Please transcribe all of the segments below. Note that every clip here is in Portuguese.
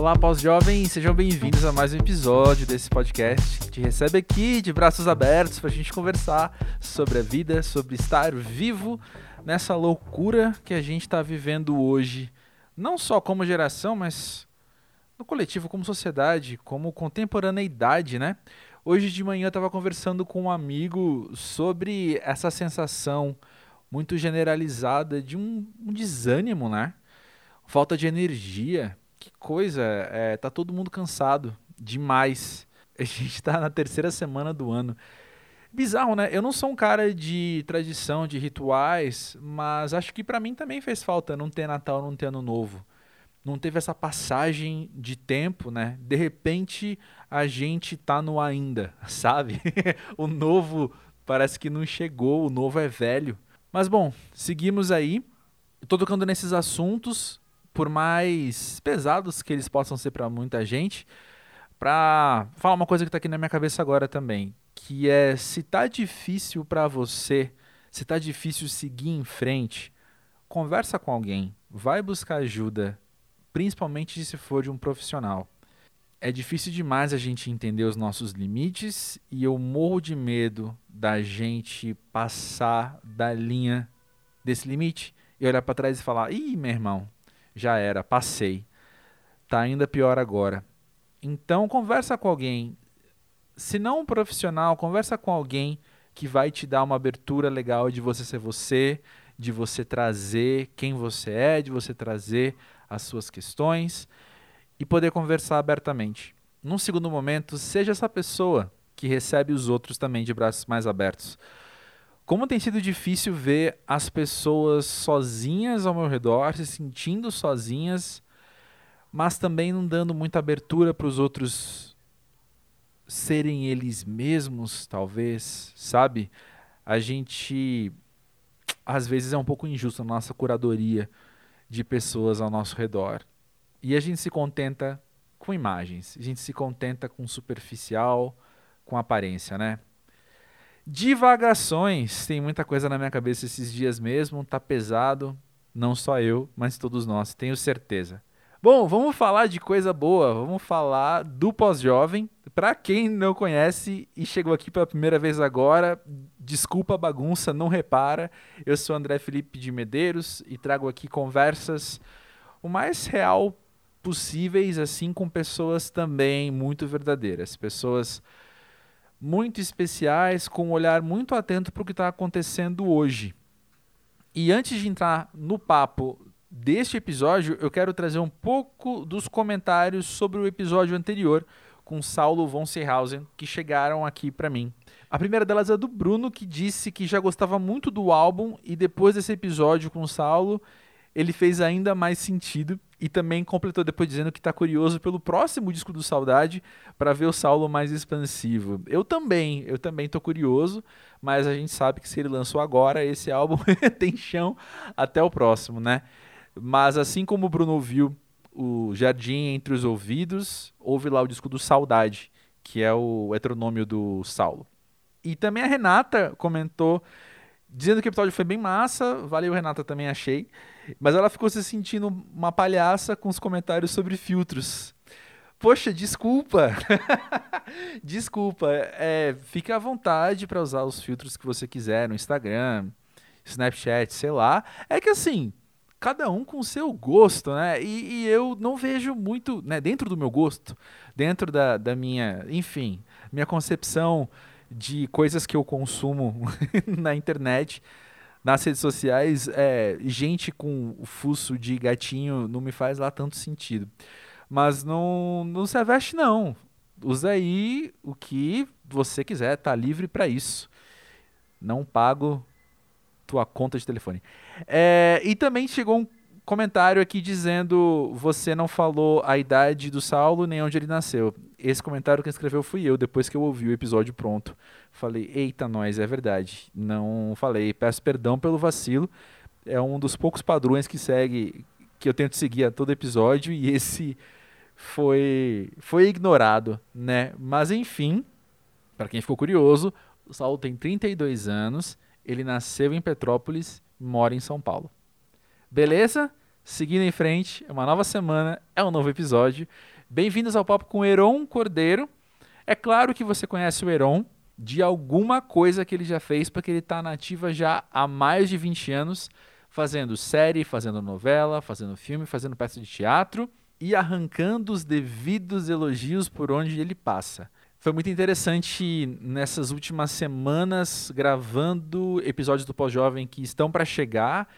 Olá, pós-jovens, sejam bem-vindos a mais um episódio desse podcast que te recebe aqui de braços abertos para a gente conversar sobre a vida, sobre estar vivo nessa loucura que a gente está vivendo hoje, não só como geração, mas no coletivo, como sociedade, como contemporaneidade, né? Hoje de manhã eu estava conversando com um amigo sobre essa sensação muito generalizada de um, um desânimo, né? Falta de energia. Que coisa, é, tá todo mundo cansado demais. A gente está na terceira semana do ano. Bizarro, né? Eu não sou um cara de tradição, de rituais, mas acho que para mim também fez falta não ter Natal, não ter Ano Novo não teve essa passagem de tempo, né? De repente a gente tá no ainda, sabe? o novo parece que não chegou, o novo é velho. Mas bom, seguimos aí. Estou tocando nesses assuntos, por mais pesados que eles possam ser para muita gente, para falar uma coisa que está aqui na minha cabeça agora também, que é se tá difícil para você, se tá difícil seguir em frente, conversa com alguém, vai buscar ajuda, principalmente se for de um profissional. É difícil demais a gente entender os nossos limites e eu morro de medo da gente passar da linha desse limite e olhar para trás e falar: "Ih, meu irmão, já era, passei. Tá ainda pior agora". Então conversa com alguém, se não um profissional, conversa com alguém que vai te dar uma abertura legal de você ser você, de você trazer quem você é, de você trazer as suas questões e poder conversar abertamente. Num segundo momento, seja essa pessoa que recebe os outros também de braços mais abertos. Como tem sido difícil ver as pessoas sozinhas ao meu redor, se sentindo sozinhas, mas também não dando muita abertura para os outros serem eles mesmos, talvez, sabe? A gente às vezes é um pouco injusto na nossa curadoria de pessoas ao nosso redor. E a gente se contenta com imagens, a gente se contenta com superficial, com aparência, né? Divagações, tem muita coisa na minha cabeça esses dias mesmo, tá pesado, não só eu, mas todos nós, tenho certeza. Bom, vamos falar de coisa boa, vamos falar do pós-jovem. Para quem não conhece e chegou aqui pela primeira vez agora, desculpa a bagunça, não repara. Eu sou André Felipe de Medeiros e trago aqui conversas o mais real possíveis, assim com pessoas também muito verdadeiras, pessoas muito especiais, com um olhar muito atento para o que está acontecendo hoje. E antes de entrar no papo deste episódio, eu quero trazer um pouco dos comentários sobre o episódio anterior com Saulo von Seehausen que chegaram aqui para mim. A primeira delas é do Bruno, que disse que já gostava muito do álbum e depois desse episódio com o Saulo, ele fez ainda mais sentido e também completou depois dizendo que está curioso pelo próximo disco do Saudade para ver o Saulo mais expansivo. Eu também, eu também estou curioso, mas a gente sabe que se ele lançou agora, esse álbum tem chão até o próximo, né? Mas assim como o Bruno ouviu o Jardim Entre os Ouvidos, ouve lá o disco do Saudade, que é o heteronômio do Saulo. E também a Renata comentou, dizendo que o episódio foi bem massa. Valeu, Renata, também achei. Mas ela ficou se sentindo uma palhaça com os comentários sobre filtros. Poxa, desculpa. desculpa. É, fique à vontade para usar os filtros que você quiser no Instagram, Snapchat, sei lá. É que assim, cada um com o seu gosto, né? E, e, eu não vejo muito, né, dentro do meu gosto, dentro da, da minha, enfim, minha concepção de coisas que eu consumo na internet, nas redes sociais, é, gente com o fuço de gatinho não me faz lá tanto sentido. Mas não, não se aveste, não. Usa aí o que você quiser, tá livre para isso. Não pago tua conta de telefone. É, e também chegou um comentário aqui dizendo: você não falou a idade do Saulo nem onde ele nasceu. Esse comentário que escreveu fui eu, depois que eu ouvi o episódio pronto. Falei: eita, nós, é verdade. Não falei, peço perdão pelo vacilo. É um dos poucos padrões que segue, que eu tento seguir a todo episódio, e esse foi, foi ignorado, né? Mas enfim, para quem ficou curioso, o Saulo tem 32 anos ele nasceu em Petrópolis, mora em São Paulo. Beleza? seguindo em frente, é uma nova semana, é um novo episódio. Bem-vindos ao Papo com Heron Cordeiro. É claro que você conhece o Heron de alguma coisa que ele já fez, porque ele está na ativa já há mais de 20 anos, fazendo série, fazendo novela, fazendo filme, fazendo peça de teatro e arrancando os devidos elogios por onde ele passa. Foi muito interessante nessas últimas semanas gravando episódios do Pós-Jovem que estão para chegar.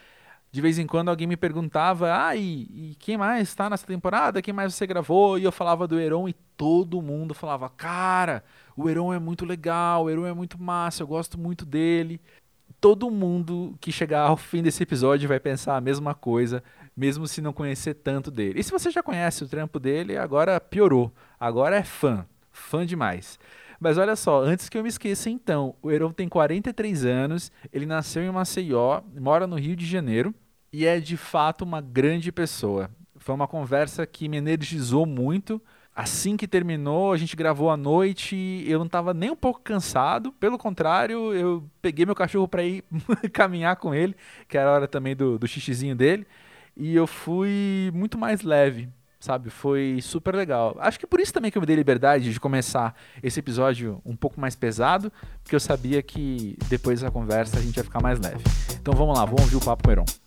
De vez em quando alguém me perguntava: Ah, e, e quem mais está nessa temporada? Quem mais você gravou? E eu falava do Heron e todo mundo falava: Cara, o Heron é muito legal, o Heron é muito massa, eu gosto muito dele. Todo mundo que chegar ao fim desse episódio vai pensar a mesma coisa, mesmo se não conhecer tanto dele. E se você já conhece o trampo dele, agora piorou. Agora é fã fã demais. Mas olha só, antes que eu me esqueça então, o Heron tem 43 anos, ele nasceu em Maceió, mora no Rio de Janeiro e é de fato uma grande pessoa. Foi uma conversa que me energizou muito. Assim que terminou, a gente gravou à noite, eu não estava nem um pouco cansado, pelo contrário, eu peguei meu cachorro para ir caminhar com ele, que era a hora também do, do xixizinho dele, e eu fui muito mais leve, sabe? Foi super legal. Acho que por isso também que eu me dei liberdade de começar esse episódio um pouco mais pesado, porque eu sabia que depois da conversa a gente ia ficar mais leve. Então vamos lá, vamos ouvir o papo com o Heron.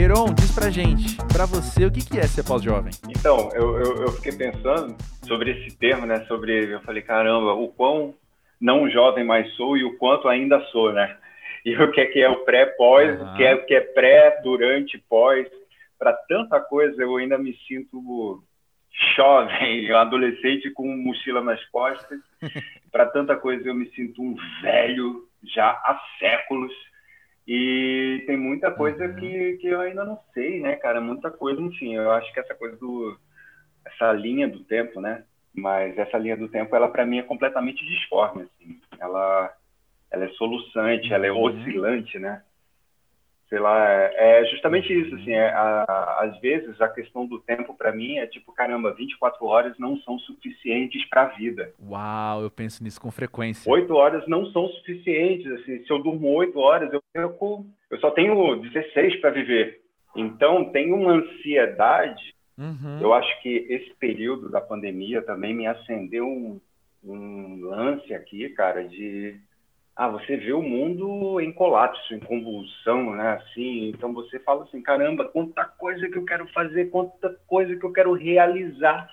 Heron, diz pra gente, pra você, o que, que é ser pós-jovem? Então, eu, eu, eu, fiquei pensando sobre esse termo, né? Sobre, eu falei, caramba, o quão não jovem mais sou e o quanto ainda sou, né? E o que é que é o pré-pós, o que é o que é pré, durante, pós. Para tanta coisa eu ainda me sinto jovem, adolescente com mochila nas costas. Para tanta coisa eu me sinto um velho já há séculos. E tem muita coisa uhum. que, que eu ainda não sei, né, cara? Muita coisa, enfim. Eu acho que essa coisa do. Essa linha do tempo, né? mas essa linha do tempo ela para mim é completamente disforme assim ela ela é soluçante ela é uhum. oscilante né sei lá é, é justamente isso assim é, a, às vezes a questão do tempo para mim é tipo caramba 24 horas não são suficientes para a vida. Uau eu penso nisso com frequência. Oito horas não são suficientes assim se eu durmo oito horas eu perco eu só tenho 16 para viver. Então tem uma ansiedade Uhum. Eu acho que esse período da pandemia também me acendeu um, um lance aqui, cara, de ah, você vê o mundo em colapso, em convulsão, né? Assim, então você fala assim, caramba, quanta coisa que eu quero fazer, quanta coisa que eu quero realizar.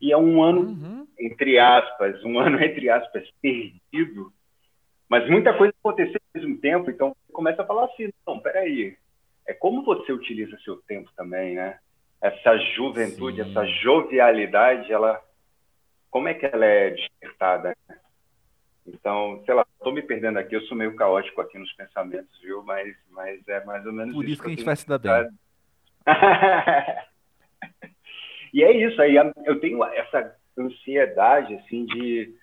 E é um ano, uhum. entre aspas, um ano, entre aspas, perdido. Mas muita coisa aconteceu ao mesmo tempo, então você começa a falar assim, não, peraí, é como você utiliza seu tempo também, né? essa juventude, Sim. essa jovialidade, ela como é que ela é despertada? Então, sei lá, estou me perdendo aqui, eu sou meio caótico aqui nos pensamentos, viu? Mas, mas é mais ou menos Por isso, isso que a gente vai se dar bem. e é isso, aí eu tenho essa ansiedade, assim, de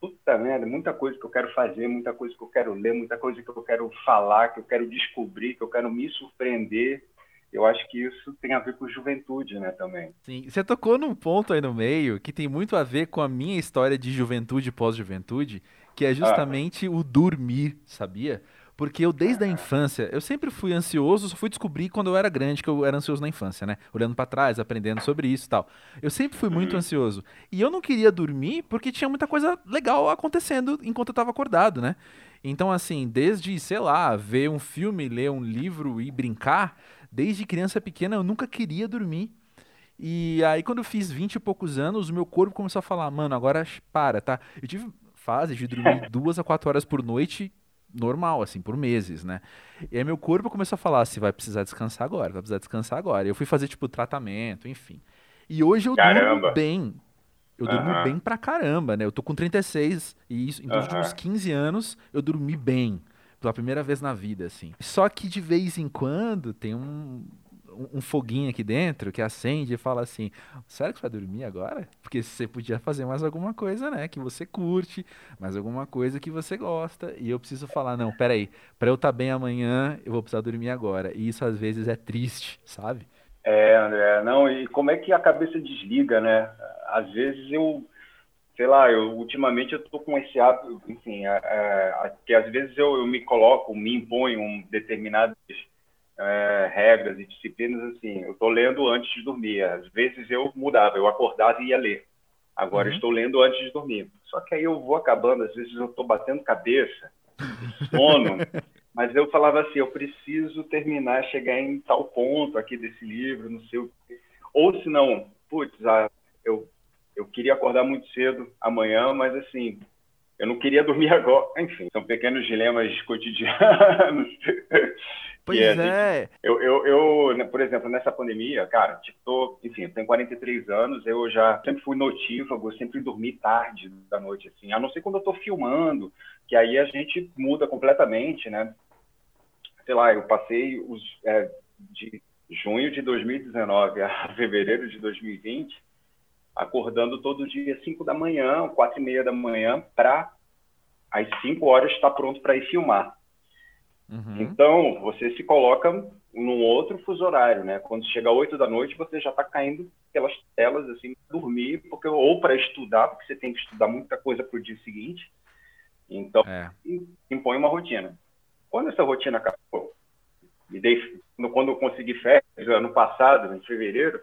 puta merda, muita coisa que eu quero fazer, muita coisa que eu quero ler, muita coisa que eu quero falar, que eu quero descobrir, que eu quero me surpreender eu acho que isso tem a ver com juventude, né, também. Sim, você tocou num ponto aí no meio que tem muito a ver com a minha história de juventude e pós-juventude, que é justamente ah. o dormir, sabia? Porque eu, desde a infância, eu sempre fui ansioso, só fui descobrir quando eu era grande que eu era ansioso na infância, né? Olhando para trás, aprendendo sobre isso e tal. Eu sempre fui muito uhum. ansioso. E eu não queria dormir porque tinha muita coisa legal acontecendo enquanto eu estava acordado, né? Então, assim, desde, sei lá, ver um filme, ler um livro e brincar, desde criança pequena eu nunca queria dormir. E aí quando eu fiz 20 e poucos anos, o meu corpo começou a falar, mano, agora para, tá? Eu tive fase de dormir duas a quatro horas por noite normal, assim, por meses, né? E aí meu corpo começou a falar, você vai precisar descansar agora, vai precisar descansar agora. Eu fui fazer, tipo, tratamento, enfim. E hoje eu caramba. durmo bem. Eu durmo uh -huh. bem pra caramba, né? Eu tô com 36 e isso, em uh -huh. uns 15 anos eu dormi bem pela primeira vez na vida, assim. Só que de vez em quando tem um, um foguinho aqui dentro que acende e fala assim: Sério que você vai dormir agora? Porque você podia fazer mais alguma coisa, né? Que você curte, mais alguma coisa que você gosta. E eu preciso falar: Não, peraí, pra eu estar tá bem amanhã, eu vou precisar dormir agora. E isso às vezes é triste, sabe? É, André, não, e como é que a cabeça desliga, né? Às vezes eu, sei lá, eu ultimamente eu tô com esse hábito, enfim, é, é, que às vezes eu, eu, me coloco, me imponho um determinadas é, regras e disciplinas, assim, eu tô lendo antes de dormir. Às vezes eu mudava, eu acordava e ia ler. Agora uhum. estou lendo antes de dormir. Só que aí eu vou acabando, às vezes eu estou batendo cabeça, sono, mas eu falava assim, eu preciso terminar, chegar em tal ponto aqui desse livro, não sei o quê. Ou se não, putz, ah, eu eu queria acordar muito cedo amanhã, mas assim, eu não queria dormir agora. Enfim, são pequenos dilemas cotidianos. Pois é. é. Eu, eu, eu, né, por exemplo, nessa pandemia, cara, tipo, tô, enfim, eu tenho 43 anos, eu já sempre fui notívago, sempre dormi tarde da noite, assim, a não ser quando eu tô filmando, que aí a gente muda completamente, né? Sei lá, eu passei os, é, de junho de 2019 a fevereiro de 2020 acordando todo dia 5 da manhã, 4 e meia da manhã, para às 5 horas estar pronto para ir filmar. Uhum. Então, você se coloca num outro fuso horário, né? Quando chega 8 da noite, você já está caindo pelas telas, assim, dormir, porque, ou para estudar, porque você tem que estudar muita coisa para o dia seguinte. Então, é. impõe uma rotina. Quando essa rotina acabou, me dei, quando eu consegui férias, ano passado, em fevereiro,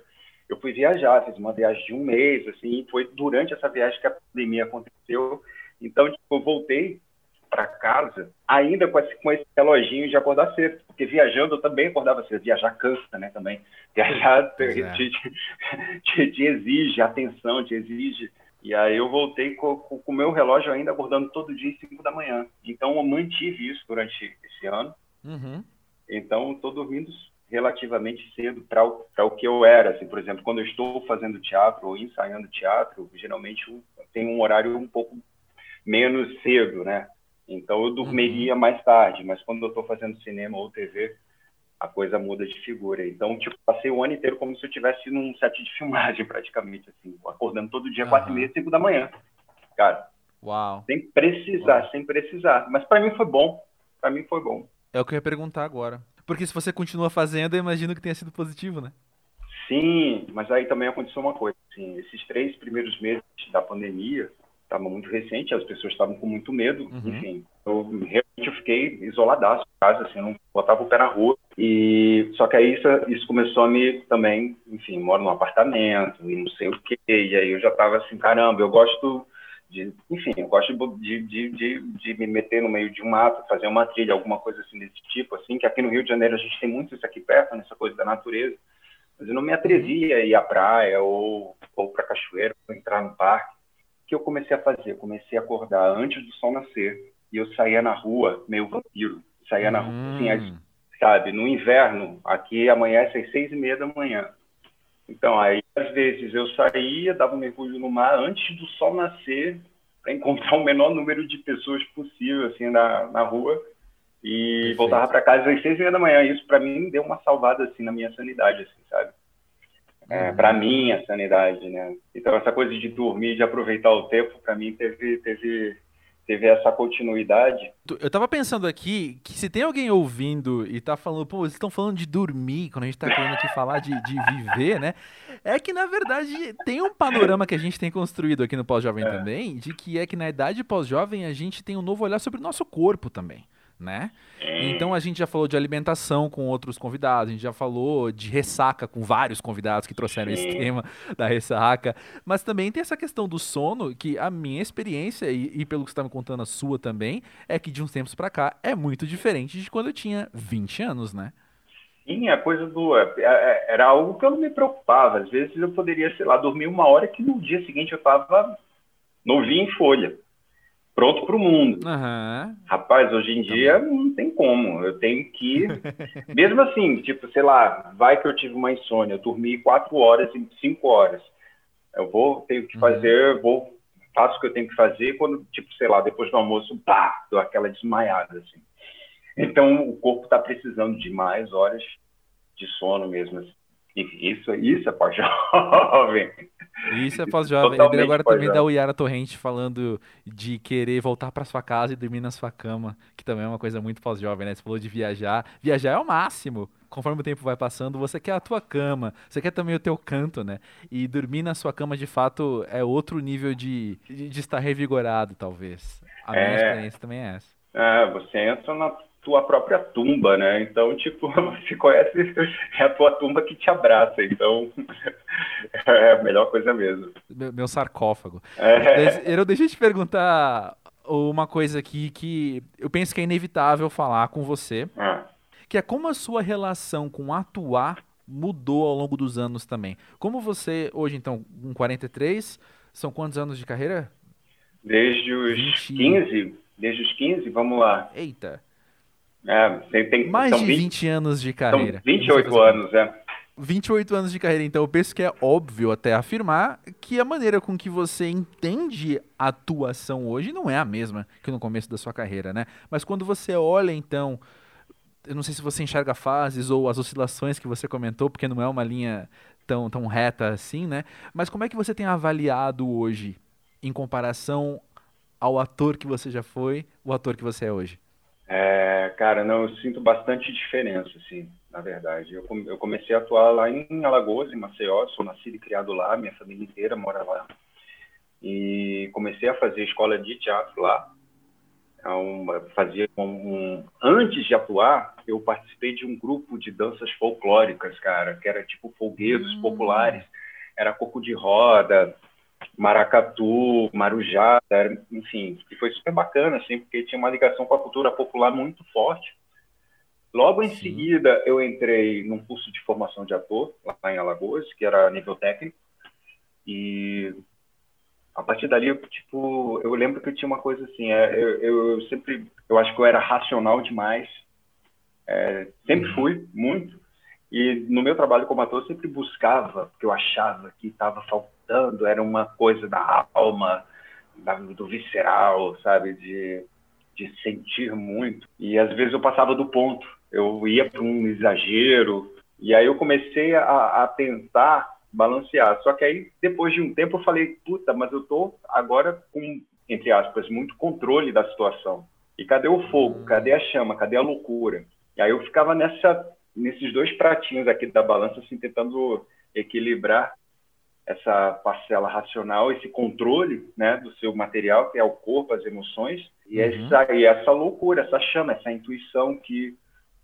eu fui viajar, fiz uma viagem de um mês, assim, foi durante essa viagem que a pandemia aconteceu. Então, tipo, eu voltei para casa ainda com esse, com esse reloginho de acordar cedo, porque viajando eu também acordava cedo. Viajar cansa, né, também. Viajar é. te, te, te, exige atenção, te exige... E aí eu voltei com o meu relógio ainda acordando todo dia às 5 da manhã. Então eu mantive isso durante esse ano. Uhum. Então estou dormindo relativamente cedo para o, o que eu era. Assim, por exemplo, quando eu estou fazendo teatro ou ensaiando teatro, geralmente tenho um horário um pouco menos cedo, né? Então eu dormiria uhum. mais tarde, mas quando eu estou fazendo cinema ou TV, a coisa muda de figura. Então, tipo, passei o ano inteiro como se eu tivesse num set de filmagem, praticamente, assim, acordando todo dia, uhum. quatro e meia, cinco da manhã. Cara, Uau. sem precisar, Uau. sem precisar. Mas para mim foi bom, para mim foi bom. É o que eu ia perguntar agora. Porque se você continua fazendo, eu imagino que tenha sido positivo, né? Sim, mas aí também aconteceu uma coisa. Assim, esses três primeiros meses da pandemia estavam muito recente, as pessoas estavam com muito medo. Uhum. Enfim, eu realmente eu fiquei isoladaço em casa, assim, não botava o pé na rua. E só que aí isso, isso começou a me também, enfim, moro num apartamento e não sei o quê. E aí eu já estava assim, caramba, eu gosto de, enfim, eu gosto de, de, de, de, me meter no meio de um mato, fazer uma trilha, alguma coisa assim desse tipo, assim, que aqui no Rio de Janeiro a gente tem muito isso aqui perto, nessa coisa da natureza, mas eu não me atrevia a ir à praia ou, ou para cachoeira, ou entrar no parque. Que eu comecei a fazer? Eu comecei a acordar antes do sol nascer e eu saía na rua meio vampiro, saía na rua, assim, hum. sabe, no inverno, aqui amanhece às seis e meia da manhã. Então, aí, às vezes, eu saía, dava um mergulho no mar antes do sol nascer, para encontrar o menor número de pessoas possível, assim, na, na rua, e Perfeito. voltava para casa às seis e meia da manhã. Isso, para mim, deu uma salvada, assim, na minha sanidade, assim, sabe? É, uhum. para mim, a sanidade, né? Então, essa coisa de dormir, de aproveitar o tempo, para mim, teve, teve teve essa continuidade. Eu tava pensando aqui que se tem alguém ouvindo e tá falando, pô, vocês estão falando de dormir, quando a gente tá querendo aqui falar de, de viver, né? É que, na verdade, tem um panorama que a gente tem construído aqui no Pós-Jovem é. também, de que é que na idade pós-jovem a gente tem um novo olhar sobre o nosso corpo também né? Então a gente já falou de alimentação com outros convidados, a gente já falou de ressaca com vários convidados que trouxeram esse tema da ressaca, mas também tem essa questão do sono, que a minha experiência, e, e pelo que você está me contando a sua também, é que de uns tempos para cá é muito diferente de quando eu tinha 20 anos, né? Sim, a coisa do. É, é, era algo que eu não me preocupava. Às vezes eu poderia, sei lá, dormir uma hora que no dia seguinte eu estava novinho em folha pronto para o mundo. Uhum. Rapaz, hoje em dia não tem como. Eu tenho que. Mesmo assim, tipo, sei lá, vai que eu tive uma insônia, eu dormi quatro horas e cinco horas. Eu vou, tenho que uhum. fazer, uhum. vou, faço o que eu tenho que fazer quando, tipo, sei lá, depois do almoço, pá, dou aquela desmaiada, assim. Então, o corpo está precisando de mais horas de sono mesmo. Assim. Isso, isso é pós-jovem. Isso é pós-jovem. Lembrei agora também da Uyara Torrente falando de querer voltar para sua casa e dormir na sua cama, que também é uma coisa muito pós-jovem, né? Você falou de viajar. Viajar é o máximo. conforme o tempo vai passando, você quer a tua cama, você quer também o teu canto, né? E dormir na sua cama, de fato, é outro nível de, de, de estar revigorado, talvez. A minha é... experiência também é essa. É, você entra na tua própria tumba, né? Então, tipo, você conhece, é a tua tumba que te abraça. Então, é a melhor coisa mesmo. Meu, meu sarcófago. É. Eu deixei de te perguntar uma coisa aqui que eu penso que é inevitável falar com você, ah. que é como a sua relação com atuar mudou ao longo dos anos também. Como você, hoje então, com 43, são quantos anos de carreira? Desde os 20... 15, desde os 15, vamos lá. Eita. É, tem, Mais de 20, 20 anos de carreira. São 28 anos, é. 28 anos de carreira, então eu penso que é óbvio até afirmar que a maneira com que você entende a atuação hoje não é a mesma que no começo da sua carreira, né? Mas quando você olha, então, eu não sei se você enxerga fases ou as oscilações que você comentou, porque não é uma linha tão, tão reta assim, né? Mas como é que você tem avaliado hoje, em comparação ao ator que você já foi, o ator que você é hoje? É, cara, não, eu sinto bastante diferença, assim na verdade. Eu, eu comecei a atuar lá em Alagoas, em Maceió, sou nascido e criado lá, minha família inteira mora lá. E comecei a fazer escola de teatro lá. Então, fazia um, antes de atuar, eu participei de um grupo de danças folclóricas, cara, que era tipo folguedos hum. populares. Era coco de roda, maracatu, marujá, enfim, que foi super bacana, assim, porque tinha uma ligação com a cultura popular muito forte. Logo em Sim. seguida, eu entrei num curso de formação de ator, lá em Alagoas, que era nível técnico. E a partir dali, eu, tipo, eu lembro que eu tinha uma coisa assim, é, eu, eu, sempre, eu acho que eu era racional demais, é, sempre uhum. fui, muito. E no meu trabalho como ator, eu sempre buscava, porque eu achava que estava faltando, era uma coisa da alma, da, do visceral, sabe, de, de sentir muito. E às vezes eu passava do ponto eu ia para um exagero, e aí eu comecei a, a, tentar balancear. Só que aí, depois de um tempo, eu falei, puta, mas eu tô agora com, entre aspas, muito controle da situação. E cadê o fogo? Cadê a chama? Cadê a loucura? E aí eu ficava nessa, nesses dois pratinhos aqui da balança, assim, tentando equilibrar essa parcela racional, esse controle né, do seu material, que é o corpo, as emoções, e, uhum. essa, e essa loucura, essa chama, essa intuição que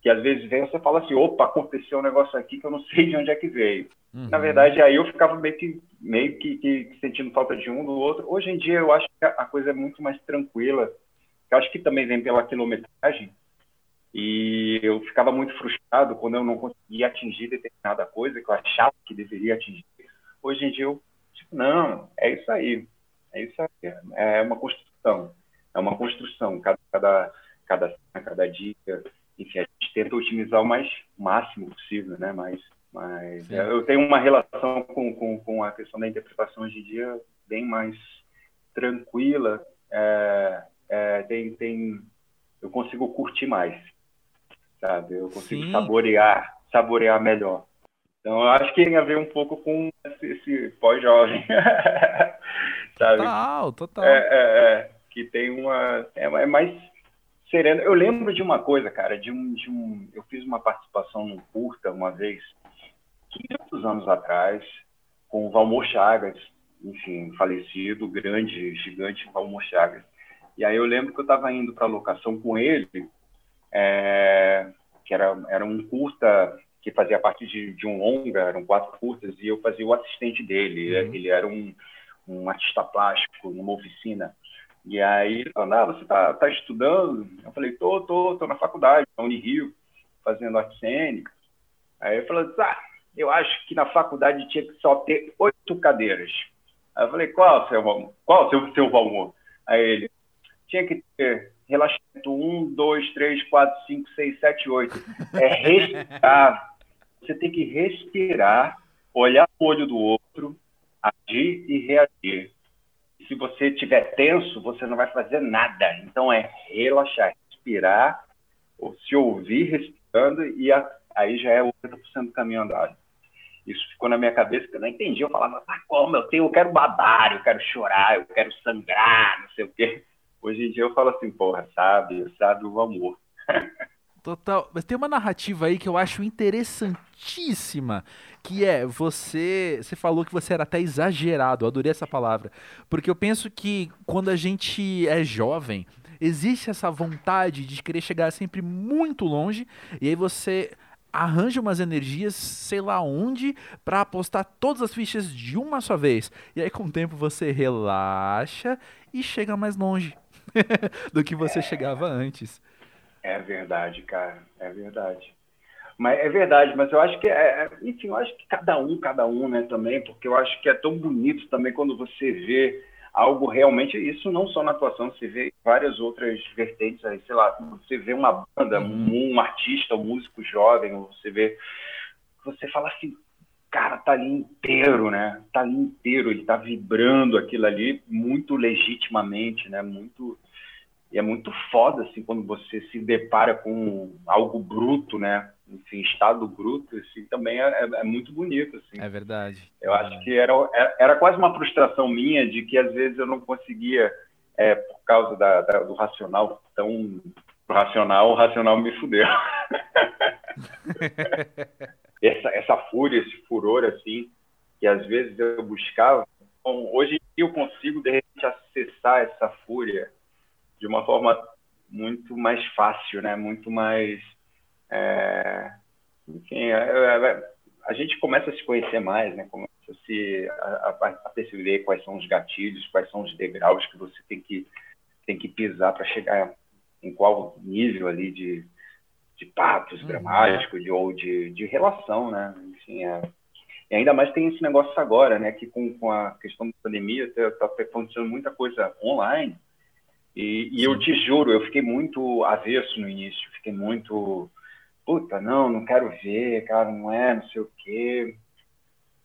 que às vezes vem você fala assim, opa, aconteceu um negócio aqui que eu não sei de onde é que veio. Uhum. Na verdade, aí eu ficava meio que meio que, que, sentindo falta de um do outro. Hoje em dia eu acho que a coisa é muito mais tranquila. Eu acho que também vem pela quilometragem. E eu ficava muito frustrado quando eu não conseguia atingir determinada coisa que eu achava que deveria atingir. Hoje em dia eu tipo, não, é isso aí. É isso aí. É uma construção. É uma construção. Cada, cada, cada, cada dia enfim, a gente tenta otimizar o mais o máximo possível, né? Mas, mas eu tenho uma relação com, com, com, a questão da interpretação hoje em dia bem mais tranquila. É, é, tem, tem, eu consigo curtir mais, sabe? Eu consigo Sim. saborear, saborear melhor. Então, eu acho que tem a ver um pouco com esse, esse pós-jovem. total, total. É, é, é, que tem uma. É, é mais sereno. Eu lembro de uma coisa, cara, de um, de um, eu fiz uma participação num curta uma vez, 500 anos atrás, com o Valmor Chagas, enfim, falecido, grande, gigante Valmor Chagas. E aí eu lembro que eu estava indo para a locação com ele, é, que era, era um curta que fazia parte de, de um longa, eram quatro curtas, e eu fazia o assistente dele. Uhum. Ele era um, um artista plástico numa oficina. E aí ele falou, ah, você tá, tá estudando? Eu falei, tô, tô, tô na faculdade, na Unirio, fazendo arte cênica. Aí ele falou, ah, eu acho que na faculdade tinha que só ter oito cadeiras. Aí eu falei, qual, seu Valmor? Qual, seu, seu Valmor? Aí ele, tinha que ter relaxamento um, dois, três, quatro, cinco, seis, sete, oito. É respirar. Você tem que respirar, olhar o olho do outro, agir e reagir se você estiver tenso, você não vai fazer nada. Então é relaxar, respirar, ou se ouvir respirando, e a, aí já é 80% do caminho andado. Isso ficou na minha cabeça, que eu não entendi. Eu falava, ah, como? Eu, tenho, eu quero babar, eu quero chorar, eu quero sangrar, não sei o quê. Hoje em dia eu falo assim, porra, sabe, sabe o amor. Total. Mas tem uma narrativa aí que eu acho interessantíssima, que é você, você falou que você era até exagerado, eu adorei essa palavra, porque eu penso que quando a gente é jovem, existe essa vontade de querer chegar sempre muito longe, e aí você arranja umas energias, sei lá onde, para apostar todas as fichas de uma só vez. E aí com o tempo você relaxa e chega mais longe do que você chegava antes. É verdade, cara, é verdade. Mas é verdade, mas eu acho que é, é, enfim, eu acho que cada um, cada um, né, também, porque eu acho que é tão bonito também quando você vê algo realmente, isso não só na atuação, você vê várias outras vertentes aí, sei lá, você vê uma banda, uhum. um artista, um músico jovem, você vê, você fala assim, cara, tá ali inteiro, né? Tá ali inteiro, ele tá vibrando aquilo ali muito legitimamente, né? Muito e é muito foda, assim, quando você se depara com algo bruto, né? Enfim, estado bruto, assim, também é, é, é muito bonito, assim. É verdade. Eu é acho que era, era quase uma frustração minha de que, às vezes, eu não conseguia, é, por causa da, da, do racional tão racional, o racional me fudeu. essa, essa fúria, esse furor, assim, que às vezes eu buscava. Bom, hoje eu consigo, de repente, acessar essa fúria de uma forma muito mais fácil, né? Muito mais, é... enfim, é, é, é, a gente começa a se conhecer mais, né? Começa a se a, a, perceber quais são os gatilhos, quais são os degraus que você tem que tem que pisar para chegar em qual nível ali de, de patos uhum. dramático de, ou de, de relação, né? Enfim, é, e ainda mais tem esse negócio agora, né? Que com, com a questão da pandemia está tá acontecendo muita coisa online e, e eu te juro, eu fiquei muito avesso no início, fiquei muito, puta, não, não quero ver, cara, não é, não sei o quê.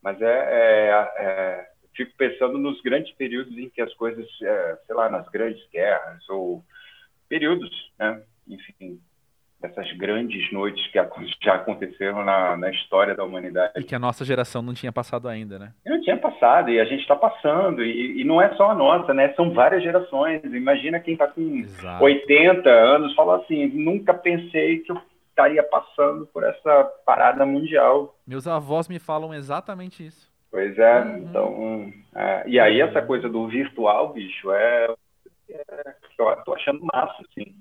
Mas é, é, é fico pensando nos grandes períodos em que as coisas, é, sei lá, nas grandes guerras ou períodos, né? Enfim, dessas grandes noites que já aconteceram na, na história da humanidade. E que a nossa geração não tinha passado ainda, né? Não tinha passado, e a gente está passando, e, e, não é só a nossa, né? São várias gerações. Imagina quem está com Exato. 80 anos, fala assim, nunca pensei que eu estaria passando por essa parada mundial. Meus avós me falam exatamente isso. Pois é, uhum. então... É, e aí essa coisa do virtual, bicho, é... é eu tô achando massa, assim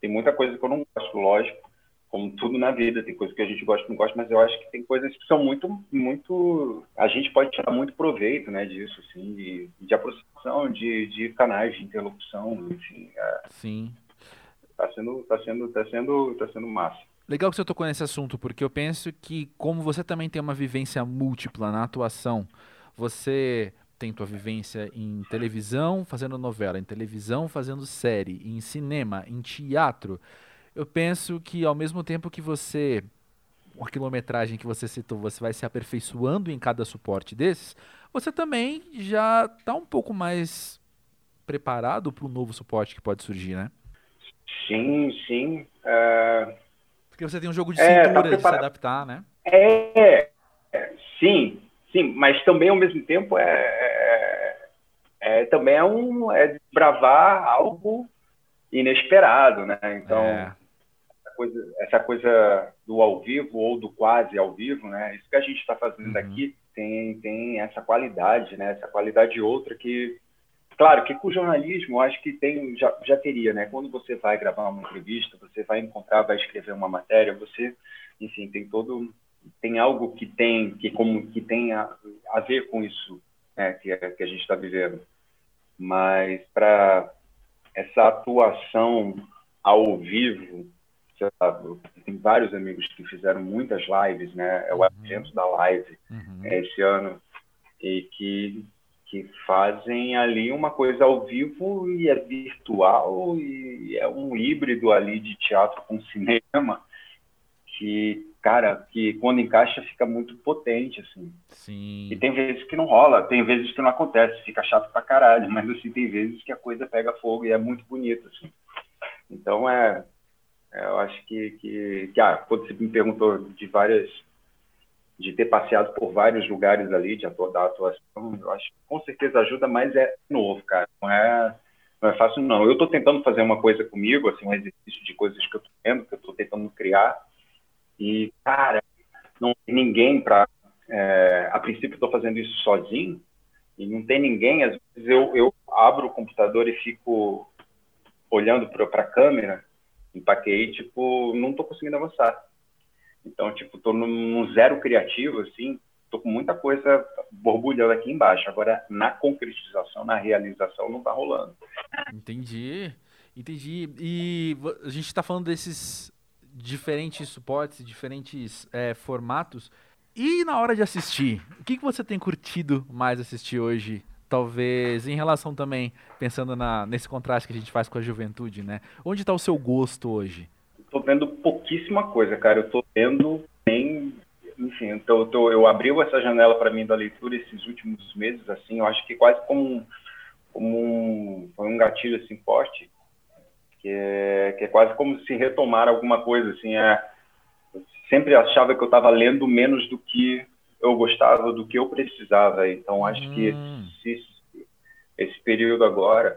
tem muita coisa que eu não gosto, lógico, como tudo na vida, tem coisas que a gente gosta e não gosta, mas eu acho que tem coisas que são muito, muito, a gente pode tirar muito proveito, né, disso, assim, de, de aproximação, de, de canais de interlocução, enfim. É, Sim. Tá sendo, tá sendo, tá sendo, tá sendo massa. Legal que você tocou nesse assunto, porque eu penso que como você também tem uma vivência múltipla na atuação, você tem tua vivência em televisão fazendo novela, em televisão fazendo série, em cinema, em teatro. Eu penso que ao mesmo tempo que você, com a quilometragem que você citou, você vai se aperfeiçoando em cada suporte desses, você também já está um pouco mais preparado para o novo suporte que pode surgir, né? Sim, sim. Uh... Porque você tem um jogo de é, cintura tá de se adaptar, né? É, é, sim, sim, mas também ao mesmo tempo é, é, é também é um é desbravar algo inesperado, né? Então é. essa, coisa, essa coisa do ao vivo ou do quase ao vivo, né? Isso que a gente está fazendo uhum. aqui tem tem essa qualidade, né? Essa qualidade outra que Claro que com o jornalismo, eu acho que tem, já, já teria, né? Quando você vai gravar uma entrevista, você vai encontrar, vai escrever uma matéria, você, enfim, tem todo tem algo que tem que como que tem a, a ver com isso né, que, que a gente está vivendo mas para essa atuação ao vivo tem vários amigos que fizeram muitas lives né é o uhum. evento da live uhum. É, esse ano e que que fazem ali uma coisa ao vivo e é virtual e é um híbrido ali de teatro com cinema que cara, que quando encaixa fica muito potente, assim. Sim. E tem vezes que não rola, tem vezes que não acontece, fica chato pra caralho, mas assim, tem vezes que a coisa pega fogo e é muito bonito, assim. Então é, é eu acho que, que, que, ah, quando você me perguntou de várias, de ter passeado por vários lugares ali, de atuar, da atuação, eu acho que com certeza ajuda, mas é novo, cara, não é, não é fácil, não. Eu estou tentando fazer uma coisa comigo, assim, um exercício de coisas que eu estou vendo, que eu estou tentando criar. E, cara, não tem ninguém para. É, a princípio, estou fazendo isso sozinho, e não tem ninguém. Às vezes eu, eu abro o computador e fico olhando para a câmera, empaquei, tipo, não estou conseguindo avançar. Então, tipo, estou num zero criativo, assim, estou com muita coisa borbulhando aqui embaixo. Agora, na concretização, na realização, não está rolando. Entendi, entendi. E a gente está falando desses diferentes suportes, diferentes é, formatos. E na hora de assistir, o que, que você tem curtido mais assistir hoje? Talvez em relação também, pensando na, nesse contraste que a gente faz com a juventude, né? Onde está o seu gosto hoje? Estou vendo pouquíssima coisa, cara. Eu estou vendo bem enfim, então eu, tô, eu abri essa janela para mim da leitura esses últimos meses, assim, eu acho que quase como um, como um, um gatilho assim forte, que é, que é quase como se retomar alguma coisa, assim, é, sempre achava que eu estava lendo menos do que eu gostava, do que eu precisava, então acho hum. que esse, esse período agora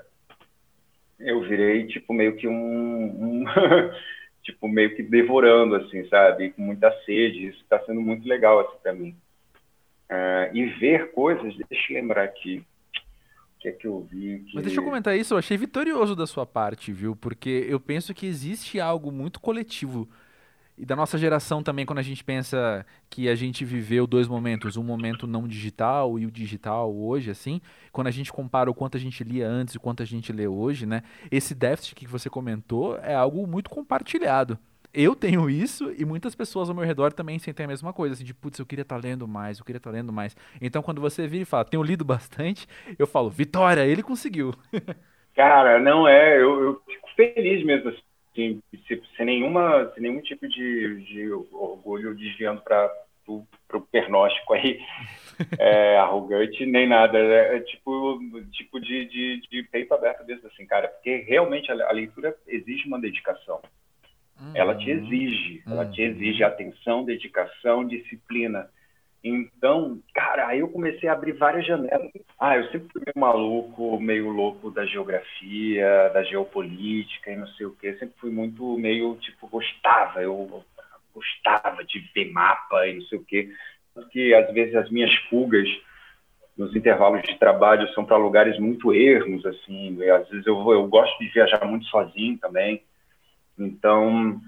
eu virei tipo meio que um, um tipo, meio que devorando, assim, sabe? Com muita sede. Isso está sendo muito legal, assim, para mim. Uh, e ver coisas, deixa eu lembrar aqui. Que é que eu vi? Que... Mas deixa eu comentar isso, eu achei vitorioso da sua parte, viu? Porque eu penso que existe algo muito coletivo e da nossa geração também, quando a gente pensa que a gente viveu dois momentos, um momento não digital e o digital hoje, assim, quando a gente compara o quanto a gente lia antes e o quanto a gente lê hoje, né? Esse déficit que você comentou é algo muito compartilhado. Eu tenho isso e muitas pessoas ao meu redor também sentem a mesma coisa, assim, de putz, eu queria estar tá lendo mais, eu queria estar tá lendo mais. Então, quando você vira e fala, tenho lido bastante, eu falo, Vitória, ele conseguiu. Cara, não é, eu, eu fico feliz mesmo, assim sem, sem, nenhuma, sem nenhum tipo de, de orgulho desviando para o pernóstico aí é, arrogante, nem nada. É, é tipo, tipo de, de, de, peito aberto mesmo, assim, cara. Porque realmente a, a leitura exige uma dedicação. Uhum. Ela te exige, ela te uhum. exige atenção, dedicação, disciplina. Então, cara, aí eu comecei a abrir várias janelas. Ah, eu sempre fui meio maluco, meio louco da geografia, da geopolítica e não sei o quê. Sempre fui muito meio, tipo, gostava, eu gostava de ver mapa e não sei o quê. Porque às vezes as minhas fugas nos intervalos de trabalho são para lugares muito ermos, assim. E, às vezes eu, eu gosto de viajar muito sozinho também. Então,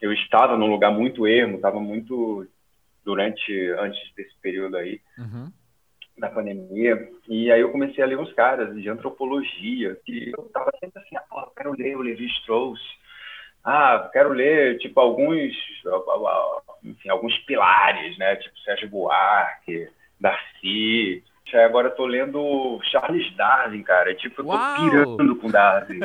eu estava num lugar muito ermo, estava muito durante, antes desse período aí, uhum. da pandemia. E aí eu comecei a ler uns caras de antropologia, que eu tava sempre assim, ah, quero ler o Levi Strauss, ah, quero ler, tipo, alguns, enfim, alguns pilares, né, tipo Sérgio Buarque, Darcy, agora tô lendo Charles Darwin, cara. Tipo, eu tô Uau! pirando com Darwin.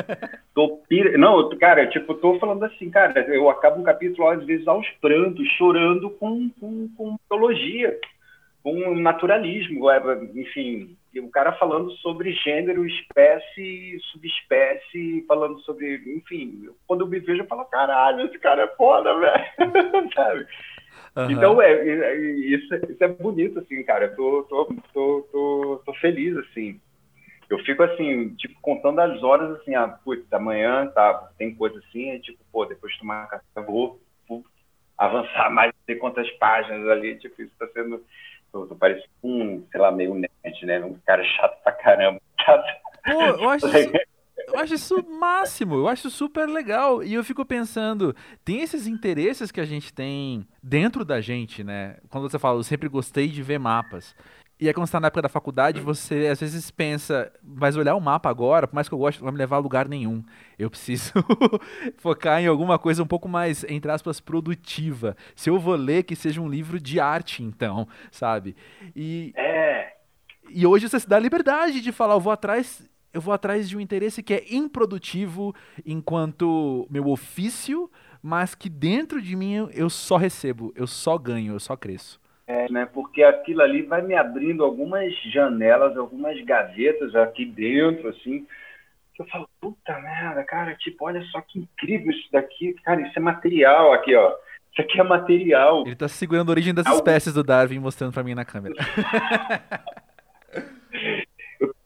tô pir... Não, cara, tipo, tô falando assim, cara, eu acabo um capítulo, às vezes, aos prantos, chorando com, com, com biologia, com naturalismo, é, enfim. O cara falando sobre gênero, espécie, subespécie, falando sobre, enfim, quando eu me vejo, eu falo, caralho, esse cara é foda, velho, sabe? Uhum. Então, é, é, isso, isso, é bonito, assim, cara. Eu tô, tô, tô, tô, tô feliz, assim. Eu fico, assim, tipo, contando as horas, assim, ah, putz, amanhã tá, tem coisa assim, é, tipo, pô, depois de tomar café, vou, vou avançar mais, não sei quantas páginas ali, tipo, isso tá sendo... Eu tô parecendo um, sei lá, meio nerd, né? Um cara chato pra caramba. Pô, eu acho isso, eu acho isso máximo, eu acho super legal. E eu fico pensando, tem esses interesses que a gente tem dentro da gente, né? Quando você fala, eu sempre gostei de ver mapas. E aí, quando você tá na época da faculdade, você às vezes pensa, mas olhar o mapa agora, por mais que eu goste, não vai me levar a lugar nenhum. Eu preciso focar em alguma coisa um pouco mais, entre aspas, produtiva. Se eu vou ler, que seja um livro de arte, então, sabe? E. É. E hoje você se dá a liberdade de falar, eu vou atrás eu vou atrás de um interesse que é improdutivo enquanto meu ofício, mas que dentro de mim eu só recebo, eu só ganho, eu só cresço. É, né? Porque aquilo ali vai me abrindo algumas janelas, algumas gavetas aqui dentro, assim, que eu falo, puta merda, cara, tipo, olha só que incrível isso daqui, cara, isso é material aqui, ó. Isso aqui é material. Ele tá segurando a origem das Algo... espécies do Darwin mostrando para mim na câmera.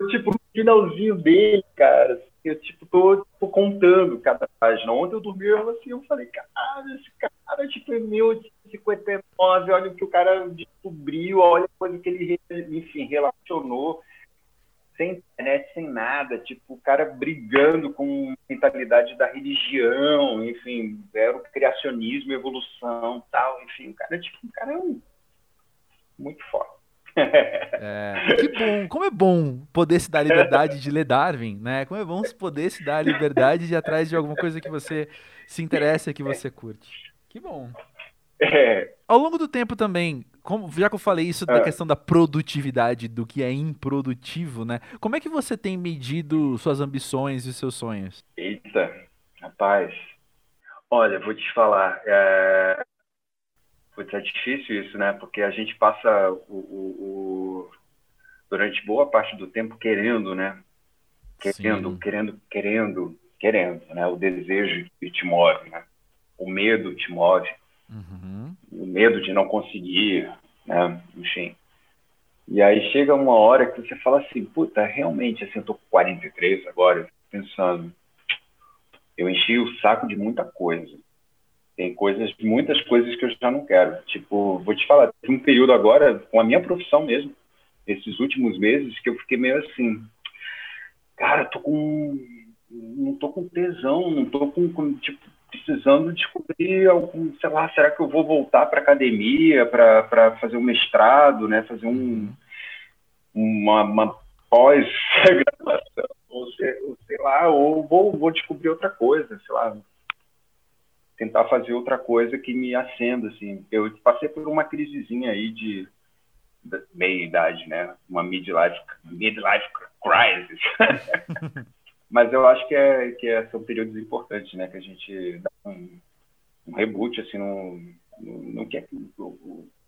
tipo, finalzinho dele, cara. Eu tipo, tô, tô contando cada página. Ontem eu dormi eu, assim, eu falei, cara, esse cara, tipo, em 1859, olha o que o cara descobriu, olha a coisa que ele, enfim, relacionou sem internet, sem nada, tipo, o cara brigando com mentalidade da religião, enfim, era o criacionismo, evolução, tal, enfim, o cara, tipo, o cara é um muito forte. É, que bom, como é bom poder se dar a liberdade de ler Darwin, né? Como é bom poder se dar a liberdade de ir atrás de alguma coisa que você se interessa, que você curte. Que bom. É. Ao longo do tempo também, como, já que eu falei isso da é. questão da produtividade, do que é improdutivo, né? Como é que você tem medido suas ambições e seus sonhos? Eita, rapaz. Olha, vou te falar. É... Putz, é difícil isso, né? Porque a gente passa o, o, o, durante boa parte do tempo querendo, né? Querendo, Sim. querendo, querendo, querendo, né? O desejo que te move, né? O medo te move. Uhum. O medo de não conseguir, né? Enfim. E aí chega uma hora que você fala assim, puta, realmente, assim, eu tô com 43 agora, pensando, eu enchi o saco de muita coisa tem coisas, muitas coisas que eu já não quero. Tipo, vou te falar, teve um período agora, com a minha profissão mesmo, esses últimos meses, que eu fiquei meio assim, cara, tô com. Não tô com tesão, não tô com, com tipo, precisando descobrir algum, sei lá, será que eu vou voltar para academia para fazer um mestrado, né? Fazer um, uma, uma pós-graduação, ou, ou sei lá, ou vou, vou descobrir outra coisa, sei lá, tentar fazer outra coisa que me acenda, assim. Eu passei por uma crisezinha aí de, meia idade, né? Uma midlife, midlife crisis. Mas eu acho que é que é, são períodos importantes, né? Que a gente dá um, um reboot assim no, no, no que é que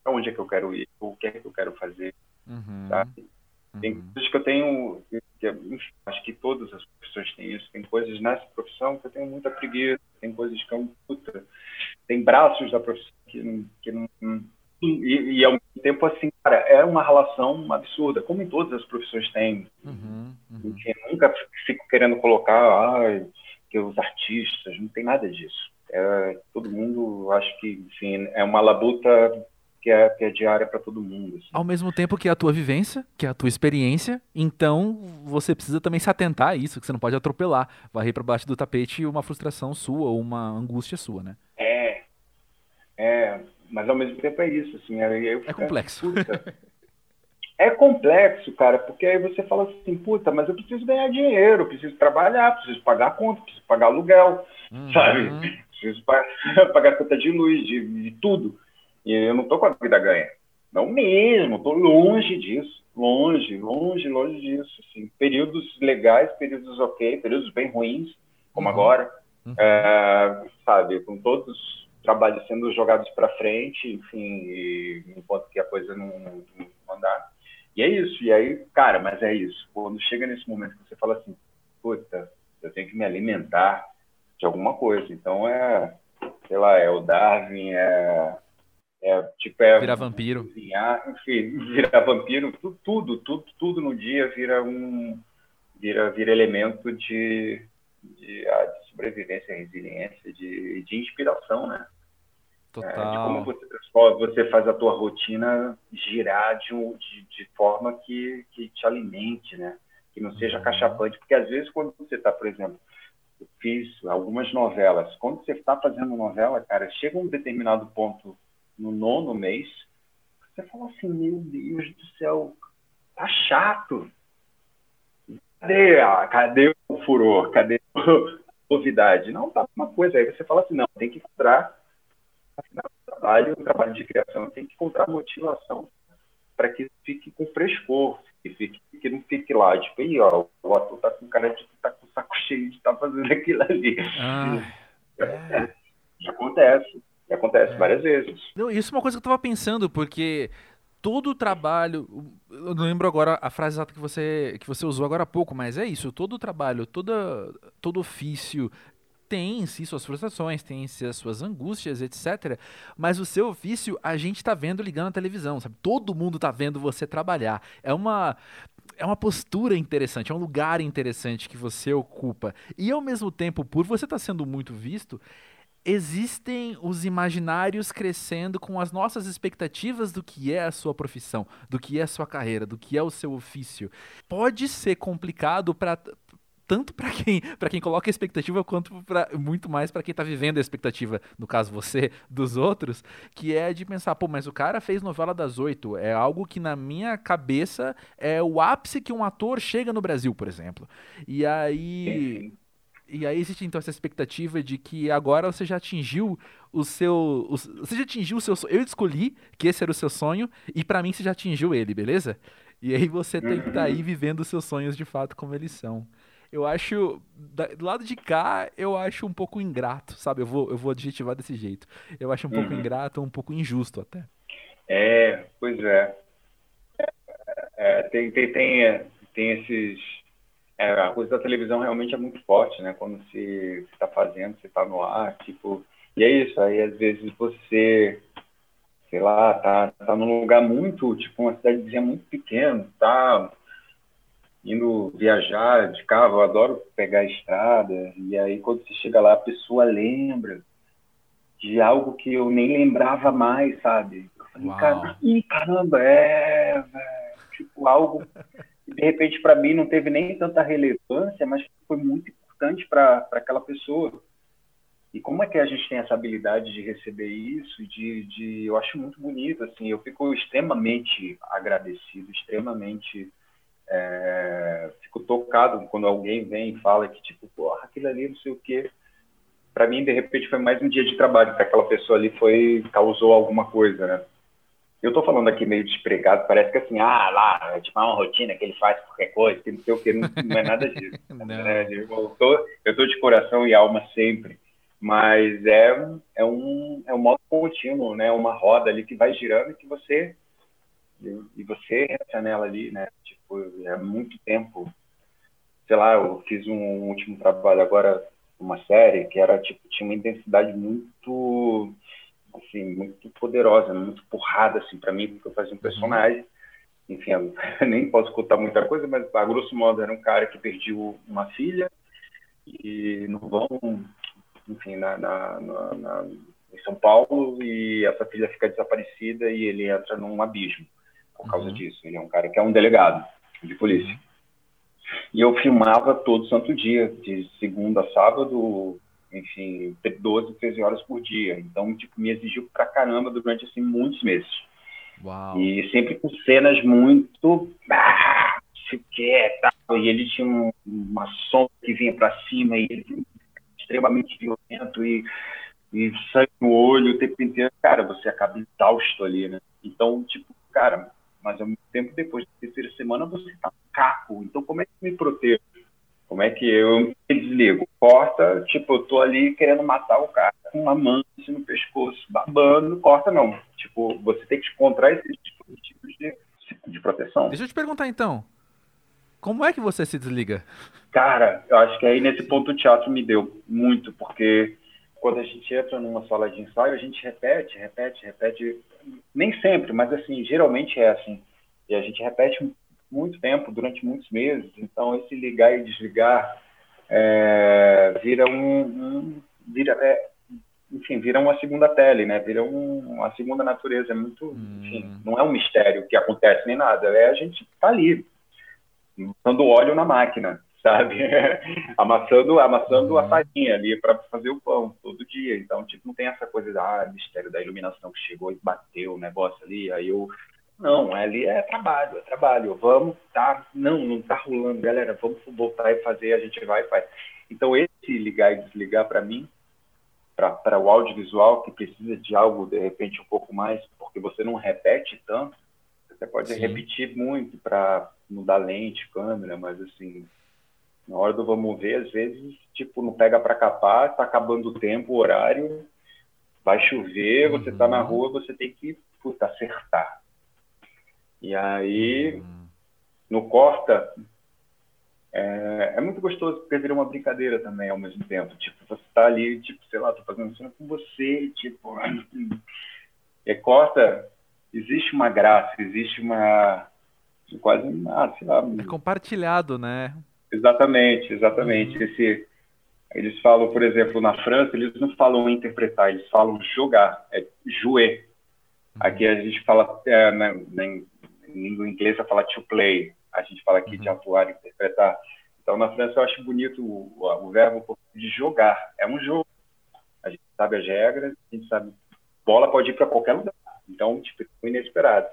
onde é que eu quero ir, o que é que eu quero fazer, uhum. sabe? Tem uhum. coisas que eu tenho, que, enfim, acho que todas as profissões têm isso. Tem coisas nessa profissão que eu tenho muita preguiça, tem coisas que eu puta, tem braços da profissão que não, que não e, e, ao mesmo tempo assim, cara, é uma relação absurda, como em todas as profissões tem. Uhum, uhum. Enfim, nunca fico querendo colocar ah, que os artistas, não tem nada disso. É, todo mundo, acho que, enfim, é uma labuta que é, que é diária para todo mundo. Assim. Ao mesmo tempo que é a tua vivência, que é a tua experiência, então você precisa também se atentar a isso, que você não pode atropelar, varrer para baixo do tapete uma frustração sua ou uma angústia sua, né? É, é, mas ao mesmo tempo é isso, assim. Eu, eu, é complexo. é complexo, cara, porque aí você fala assim, puta, mas eu preciso ganhar dinheiro, preciso trabalhar, preciso pagar conta, preciso pagar aluguel, uhum. sabe? Preciso pagar conta de luz, de, de tudo. E eu não estou com a vida ganha. Não mesmo, estou longe disso. Longe, longe, longe disso. Assim, períodos legais, períodos ok, períodos bem ruins, como uhum. agora. Uhum. É, sabe, com todos os trabalhos sendo jogados para frente, enfim, e, enquanto que a coisa não, não, não andar. E é isso. E aí, cara, mas é isso. Quando chega nesse momento que você fala assim, puta, eu tenho que me alimentar de alguma coisa. Então é, sei lá, é o Darwin, é é, tipo, é virar vampiro. Cozinhar, enfim, virar vampiro, tudo, tudo, tudo, no dia vira um vira, vira elemento de, de, ah, de sobrevivência, resiliência, de, de inspiração, né? Total. É, de como você, você faz a tua rotina girar de, de, de forma que, que te alimente, né? Que não seja uhum. cachapante, porque às vezes quando você está, por exemplo, eu fiz algumas novelas, quando você está fazendo novela, cara, chega um determinado ponto no nono mês, você fala assim, meu Deus do céu, tá chato. Cadê, cadê o furor? Cadê a novidade? Não, tá uma coisa. Aí você fala assim, não, tem que encontrar um trabalho, um trabalho de criação, tem que encontrar motivação para que fique com frescor, que, fique, que não fique lá, tipo, aí, ó, o ator tá com cara de tá com o saco cheio de estar tá fazendo aquilo ali. Ah, é. Acontece. E acontece é. várias vezes. Não, isso é uma coisa que eu estava pensando, porque todo o trabalho, eu não lembro agora a frase exata que você, que você usou agora há pouco, mas é isso, todo o trabalho, toda, todo ofício tem em si suas frustrações, tem em si as suas angústias, etc. Mas o seu ofício a gente está vendo ligando a televisão, sabe? Todo mundo está vendo você trabalhar. É uma é uma postura interessante, é um lugar interessante que você ocupa. E ao mesmo tempo, por você estar tá sendo muito visto, existem os imaginários crescendo com as nossas expectativas do que é a sua profissão, do que é a sua carreira, do que é o seu ofício. Pode ser complicado para tanto para quem para quem coloca a expectativa quanto para muito mais para quem está vivendo a expectativa, no caso você, dos outros, que é de pensar, pô, mas o cara fez novela das oito, é algo que na minha cabeça é o ápice que um ator chega no Brasil, por exemplo. E aí e aí existe então essa expectativa de que agora você já atingiu o seu. O, você já atingiu o seu sonho. Eu escolhi que esse era o seu sonho, e para mim você já atingiu ele, beleza? E aí você tem que estar tá aí vivendo os seus sonhos de fato como eles são. Eu acho. do lado de cá, eu acho um pouco ingrato, sabe? Eu vou, eu vou adjetivar desse jeito. Eu acho um uhum. pouco ingrato, um pouco injusto até. É, pois é. é tem, tem, tem, tem esses é, a coisa da televisão realmente é muito forte, né? Quando se está fazendo, você está no ar, tipo. E é isso, aí às vezes você, sei lá, tá, tá num lugar muito, tipo, uma cidadezinha muito pequena, tá indo viajar de carro, eu adoro pegar a estrada, e aí quando você chega lá, a pessoa lembra de algo que eu nem lembrava mais, sabe? Eu falei, caramba, caramba, é, véio, tipo, algo de repente para mim não teve nem tanta relevância, mas foi muito importante para aquela pessoa. E como é que a gente tem essa habilidade de receber isso? De, de, eu acho muito bonito, assim, eu fico extremamente agradecido, extremamente é, fico tocado quando alguém vem e fala que tipo, porra, aquilo ali, não sei o quê. Para mim, de repente, foi mais um dia de trabalho, que aquela pessoa ali foi causou alguma coisa, né? Eu estou falando aqui meio despregado, parece que assim, ah, lá, é tipo uma rotina que ele faz qualquer coisa, que não sei o que, não, não é nada disso. né? Eu tô, eu tô de coração e alma sempre, mas é, é, um, é um modo contínuo, né? Uma roda ali que vai girando e que você e você entra nela ali, né? Tipo, é muito tempo. Sei lá, eu fiz um último trabalho agora, uma série que era tipo tinha uma intensidade muito assim, muito poderosa, muito porrada, assim, para mim, porque eu fazia um uhum. personagem. Enfim, eu nem posso contar muita coisa, mas a grosso modo era um cara que perdeu uma filha e no vão, enfim, na, na, na, na, em São Paulo e essa filha fica desaparecida e ele entra num abismo por causa uhum. disso. Ele é um cara que é um delegado de polícia. Uhum. E eu filmava todo santo dia, de segunda a sábado, enfim, 12, 13 horas por dia. Então, tipo, me exigiu pra caramba durante, assim, muitos meses. Uau. E sempre com cenas muito... Ah, se quer? E ele tinha um, uma sombra que vinha para cima e ele extremamente violento e, e sangue no olho o tempo inteiro. Cara, você acaba exausto ali, né? Então, tipo, cara, mas ao mesmo tempo, depois da terceira semana, você tá caco. Então, como é que me protejo? Como é que eu me desligo? Corta, tipo, eu tô ali querendo matar o cara com uma mão assim, no pescoço, babando, corta não. Tipo, você tem que encontrar esses dispositivos de, de proteção. Deixa eu te perguntar então, como é que você se desliga? Cara, eu acho que aí nesse ponto o teatro me deu muito, porque quando a gente entra numa sala de ensaio, a gente repete, repete, repete, nem sempre, mas assim, geralmente é assim. E a gente repete muito tempo, durante muitos meses. Então, esse ligar e desligar é, vira um, um vira, é, enfim, vira uma segunda pele, né? Vira um, uma segunda natureza. É muito, hum. enfim, não é um mistério que acontece nem nada. É a gente tá ali, botando óleo na máquina, sabe? amassando, amassando hum. a farinha ali para fazer o pão todo dia. Então, tipo, não tem essa coisa da ah, mistério da iluminação que chegou e bateu o negócio ali. Aí eu não, ali é trabalho, é trabalho. Vamos, tá? Não, não tá rolando, galera. Vamos voltar e fazer, a gente vai e faz. Então, esse ligar e desligar, para mim, para o audiovisual, que precisa de algo, de repente, um pouco mais, porque você não repete tanto, você pode Sim. repetir muito para mudar lente, câmera, mas assim, na hora do vamos ver, às vezes, tipo, não pega para capar, tá acabando o tempo, o horário, vai chover, você tá na uhum. rua, você tem que puta, acertar. E aí, hum. no Corta, é, é, muito gostoso porque vira uma brincadeira também ao mesmo tempo. Tipo, você tá ali, tipo, sei lá, tô fazendo cena com você, tipo. E Corta, existe uma graça, existe uma. quase, ah, sei lá. É compartilhado, né? Exatamente, exatamente. Uhum. Esse, eles falam, por exemplo, na França, eles não falam interpretar, eles falam jogar, é jouer. Uhum. Aqui a gente fala, é, na, na, em língua inglesa, fala to play. A gente fala aqui uhum. de atuar, interpretar. Então, na França, eu acho bonito o, o, verbo de jogar. É um jogo. A gente sabe as regras, a gente sabe. Bola pode ir para qualquer lugar. Então, tipo, inesperado.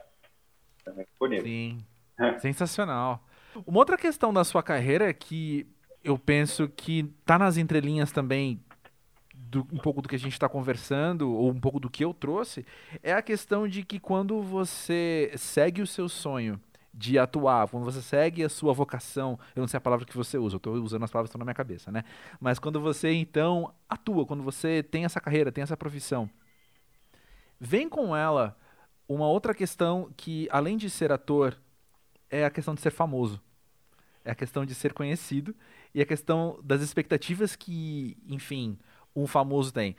É bonito. Sim. Sensacional. Uma outra questão da sua carreira é que eu penso que tá nas entrelinhas também do, um pouco do que a gente está conversando, ou um pouco do que eu trouxe, é a questão de que quando você segue o seu sonho de atuar, quando você segue a sua vocação, eu não sei a palavra que você usa, eu estou usando as palavras que estão na minha cabeça, né? Mas quando você então atua, quando você tem essa carreira, tem essa profissão, vem com ela uma outra questão que, além de ser ator, é a questão de ser famoso. É a questão de ser conhecido e a questão das expectativas que, enfim, um famoso tem.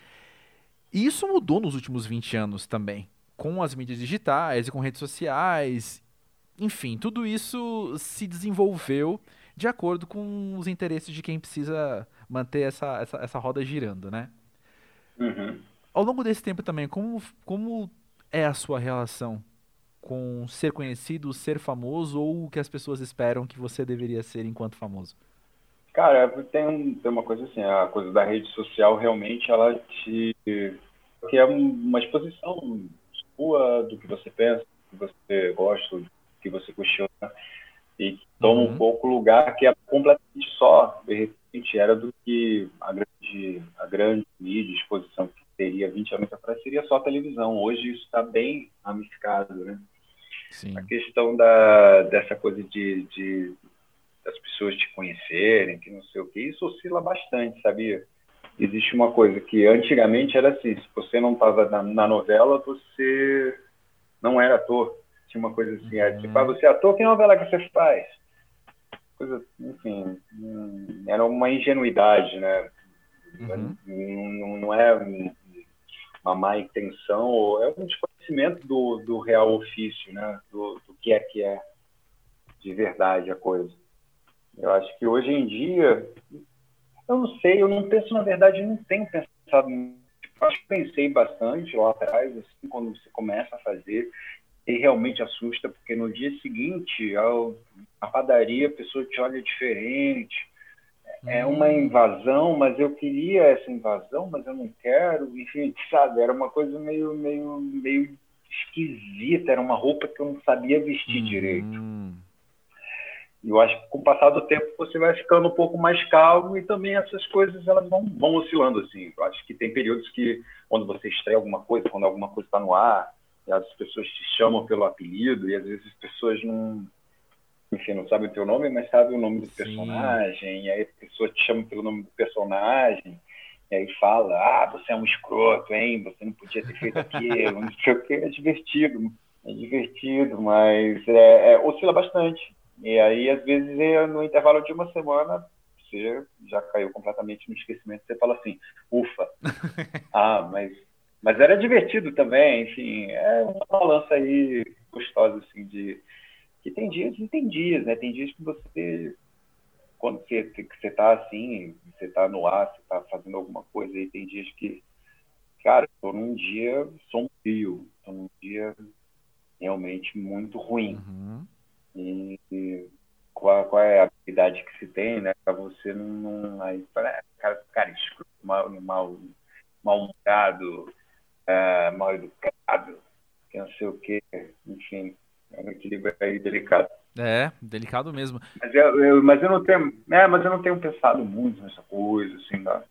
E isso mudou nos últimos 20 anos também, com as mídias digitais e com redes sociais enfim, tudo isso se desenvolveu de acordo com os interesses de quem precisa manter essa, essa, essa roda girando, né? Uhum. Ao longo desse tempo também, como, como é a sua relação com ser conhecido, ser famoso ou o que as pessoas esperam que você deveria ser enquanto famoso? Cara, tem, tem uma coisa assim, a coisa da rede social realmente ela te que é uma exposição sua do que você pensa, do que você gosta, que você questiona e toma uhum. um pouco lugar que é completamente só, de repente, era do que a grande, a grande mídia, exposição que teria 20 anos atrás seria só televisão. Hoje isso está bem ramificado, né? Sim. A questão da, dessa coisa de, de das pessoas te conhecerem, que não sei o que, isso oscila bastante, sabia? Existe uma coisa que antigamente era assim, se você não estava na, na novela, você não era ator tinha uma coisa assim, é, tipo, ah, você é ator, que novela que você faz? Coisa, enfim, hum, era uma ingenuidade, né? Uhum. Não, não é uma má intenção, é um desconhecimento do, do real ofício, né? Do, do que é que é de verdade a coisa. Eu acho que hoje em dia, eu não sei, eu não penso, na verdade, não tenho pensado. Acho que pensei bastante lá atrás, assim, quando você começa a fazer e realmente assusta, porque no dia seguinte, ao, a padaria, a pessoa te olha diferente. É hum. uma invasão, mas eu queria essa invasão, mas eu não quero. Enfim, sabe, era uma coisa meio, meio, meio esquisita, era uma roupa que eu não sabia vestir uhum. direito. E eu acho que com o passar do tempo você vai ficando um pouco mais calmo e também essas coisas elas vão, vão oscilando assim. Eu acho que tem períodos que quando você estreia alguma coisa, quando alguma coisa está no ar, as pessoas te chamam pelo apelido e às vezes as pessoas não, enfim, não sabem o teu nome, mas sabem o nome do Sim. personagem, e aí a pessoa te chama pelo nome do personagem, e aí fala, ah, você é um escroto, hein, você não podia ter feito aquilo, não sei o que, é divertido, é divertido, mas é, é, oscila bastante. E aí, às vezes, no intervalo de uma semana, você já caiu completamente no esquecimento, você fala assim, ufa, ah, mas mas era divertido também, enfim, é uma balança aí gostosa, assim, de que tem dias e tem dias, né? Tem dias que você, quando você, que você tá assim, você tá no ar, você tá fazendo alguma coisa, e tem dias que, cara, tô num dia sombrio, tô num dia realmente muito ruim. Uhum. E, e qual, qual, é a habilidade que se tem, né? Pra você não, não aí, cara, cara, escuro, mal, mal, mal-humorado, é, mal educado, que não sei o quê, enfim, é um equilíbrio aí delicado. É, delicado mesmo. Mas eu, eu, mas eu não tenho, é, mas eu não tenho pensado muito nessa coisa, assim, da...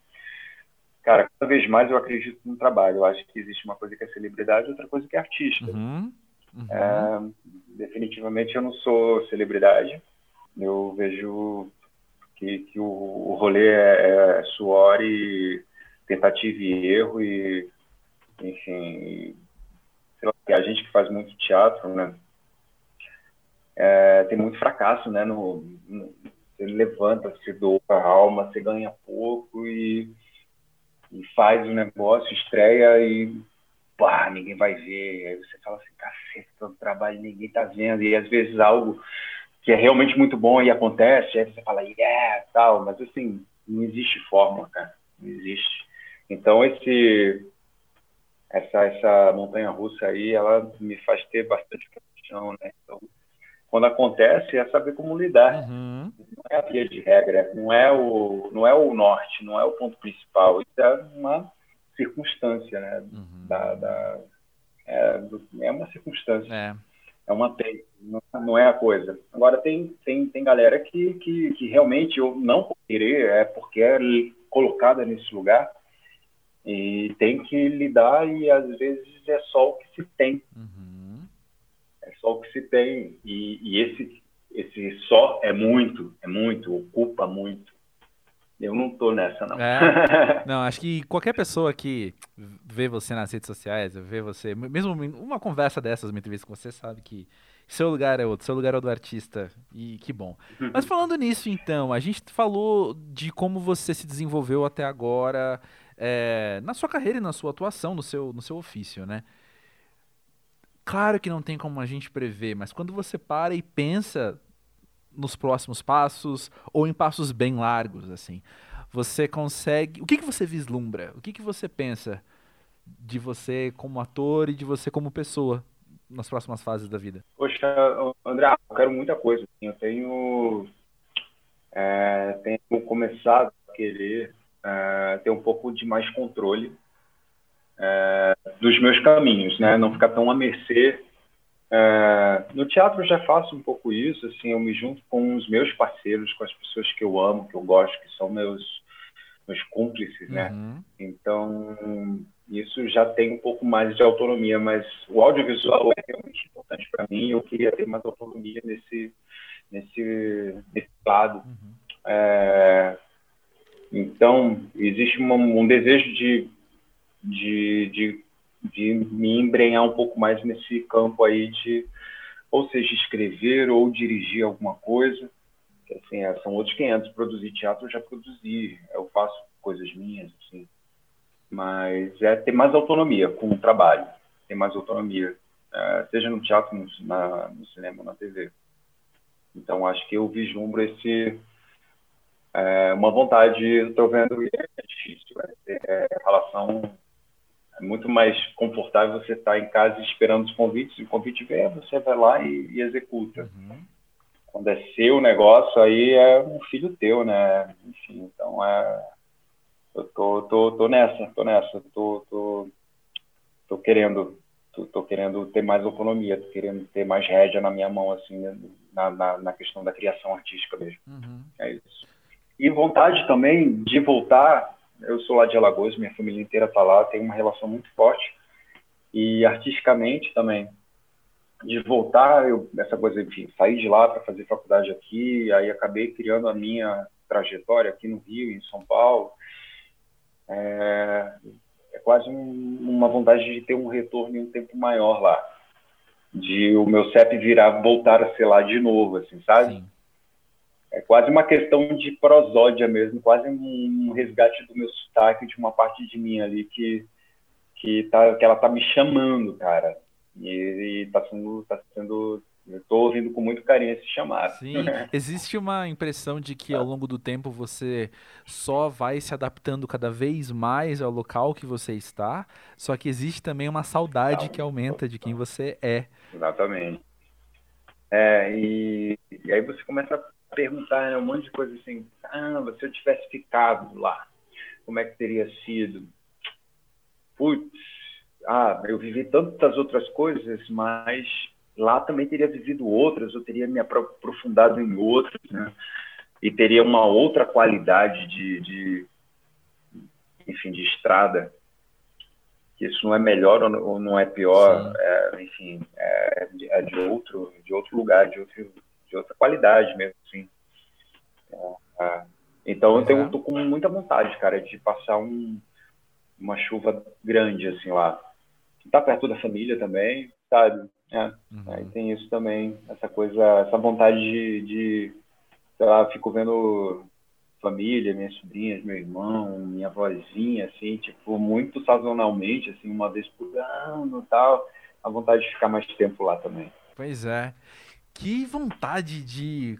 cara, cada vez mais eu acredito no trabalho. Eu acho que existe uma coisa que é celebridade, outra coisa que é artista. Uhum, uhum. É, definitivamente eu não sou celebridade. Eu vejo que, que o, o rolê é, é suor e tentativa e erro e enfim, lá, a gente que faz muito teatro, né, é, tem muito fracasso, né, no, no, você levanta, se doa a alma, você ganha pouco e, e faz o negócio, estreia e pá, ninguém vai ver, aí você fala assim, caceta, tanto trabalho ninguém tá vendo, e às vezes algo que é realmente muito bom e acontece, aí você fala, yeah, tal, mas assim, não existe fórmula, cara, não existe. Então esse essa essa montanha russa aí, ela me faz ter bastante paixão, né? Então, quando acontece é saber como lidar. Uhum. Não é a via de regra, não é o não é o norte, não é o ponto principal, isso é uma circunstância, né? Uhum. Da, da é, é, uma circunstância. É. é uma não é a coisa. Agora tem tem tem galera que que, que realmente eu não querer é porque é colocada nesse lugar e tem que lidar e às vezes é só o que se tem. Uhum. É só o que se tem e, e esse esse só é muito, é muito, ocupa muito. Eu não tô nessa, não. É, não, acho que qualquer pessoa que vê você nas redes sociais, vê você, mesmo uma conversa dessas, uma entrevista com você, sabe que seu lugar é outro, seu lugar é o do artista. E que bom. Mas falando nisso, então, a gente falou de como você se desenvolveu até agora é, na sua carreira e na sua atuação, no seu, no seu ofício, né? Claro que não tem como a gente prever, mas quando você para e pensa nos próximos passos ou em passos bem largos, assim. Você consegue. O que, que você vislumbra? O que, que você pensa de você como ator e de você como pessoa nas próximas fases da vida? Poxa, André, eu quero muita coisa. Assim. Eu tenho, é, tenho começado a querer é, ter um pouco de mais controle é, dos meus caminhos, né? Não ficar tão à mercê é, no teatro eu já faço um pouco isso, assim, eu me junto com os meus parceiros, com as pessoas que eu amo, que eu gosto, que são meus meus cúmplices, né? Uhum. Então isso já tem um pouco mais de autonomia, mas o audiovisual é realmente importante para mim. Eu queria ter mais autonomia nesse nesse, nesse lado. Uhum. É, então existe uma, um desejo de, de, de de me embrenhar um pouco mais nesse campo aí de, ou seja, escrever ou dirigir alguma coisa. Assim, é, são outros 500. Produzir teatro eu já produzi, eu faço coisas minhas, assim. Mas é ter mais autonomia com o trabalho, ter mais autonomia, é, seja no teatro, no, na, no cinema, na TV. Então acho que eu vislumbro esse é, uma vontade, estou vendo é difícil, é, é relação é muito mais confortável você estar em casa esperando os convites, e o convite vem, você vai lá e, e executa. Uhum. Quando é seu negócio, aí é um filho teu, né? Enfim, então é. Eu tô, tô, tô nessa, tô nessa, tô, tô, tô querendo, tô, tô querendo ter mais autonomia, tô querendo ter mais rédea na minha mão, assim, na, na, na questão da criação artística mesmo. Uhum. É isso. E vontade também de voltar eu sou lá de Alagoas, minha família inteira está lá, tem uma relação muito forte. E artisticamente também, de voltar, eu, essa coisa, enfim, sair de lá para fazer faculdade aqui, aí acabei criando a minha trajetória aqui no Rio, em São Paulo. É, é quase um, uma vontade de ter um retorno em um tempo maior lá. De o meu CEP virar, voltar a ser lá de novo, assim, sabe? Sim é quase uma questão de prosódia mesmo, quase um resgate do meu sotaque, de uma parte de mim ali que que, tá, que ela tá me chamando, cara. E, e tá sendo, tá sendo eu tô ouvindo com muito carinho esse chamado. Sim, existe uma impressão de que ao longo do tempo você só vai se adaptando cada vez mais ao local que você está, só que existe também uma saudade que aumenta de quem você é. Exatamente. É, e, e aí você começa perguntar né, um monte de coisa assim. Caramba, se eu tivesse ficado lá, como é que teria sido? Putz, ah, eu vivi tantas outras coisas, mas lá também teria vivido outras, eu teria me aprofundado em outras, né? E teria uma outra qualidade de, de enfim, de estrada. Que isso não é melhor ou não é pior, é, enfim, é, é de outro, de outro lugar, de outro de outra qualidade mesmo, assim. É, então eu tenho, tô com muita vontade, cara, de passar um, uma chuva grande, assim, lá. Tá perto da família também, sabe? É, uhum. Aí tem isso também, essa coisa, essa vontade de, de sei lá, fico vendo família, minhas sobrinhas, meu irmão, minha vozinha, assim, tipo, muito sazonalmente, assim, uma vez por ano tal. a vontade de ficar mais tempo lá também. Pois é. Que vontade de,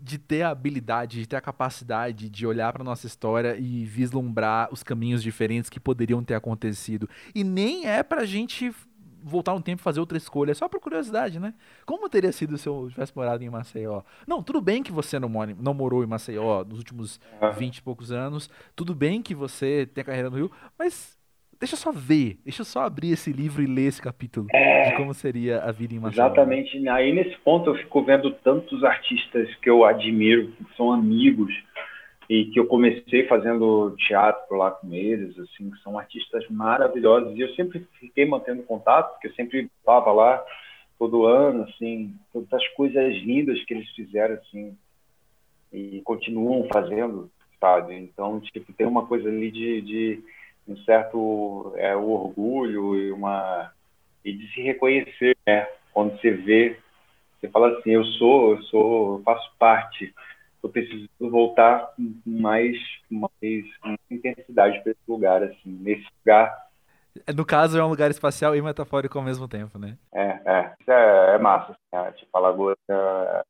de ter a habilidade, de ter a capacidade de olhar para nossa história e vislumbrar os caminhos diferentes que poderiam ter acontecido. E nem é pra gente voltar um tempo e fazer outra escolha, é só por curiosidade, né? Como teria sido se eu tivesse morado em Maceió? Não, tudo bem que você não, mora, não morou em Maceió nos últimos uhum. 20 e poucos anos, tudo bem que você tem a carreira no Rio, mas deixa eu só ver, deixa eu só abrir esse livro e ler esse capítulo é, de como seria a vida em Maceió. Exatamente, aí nesse ponto eu fico vendo tantos artistas que eu admiro, que são amigos, e que eu comecei fazendo teatro lá com eles, assim, que são artistas maravilhosos, e eu sempre fiquei mantendo contato, porque eu sempre estava lá todo ano, assim, tantas coisas lindas que eles fizeram, assim, e continuam fazendo, sabe? Então, tipo, tem uma coisa ali de, de um certo é, orgulho e uma e de se reconhecer, né? Quando você vê, você fala assim, eu sou, eu sou, eu faço parte eu preciso voltar com mais, mais intensidade para esse lugar, assim, nesse lugar. No caso, é um lugar espacial e metafórico ao mesmo tempo, né? É, é. Isso é, é massa. Assim, né? Tipo, a Lagoa, é,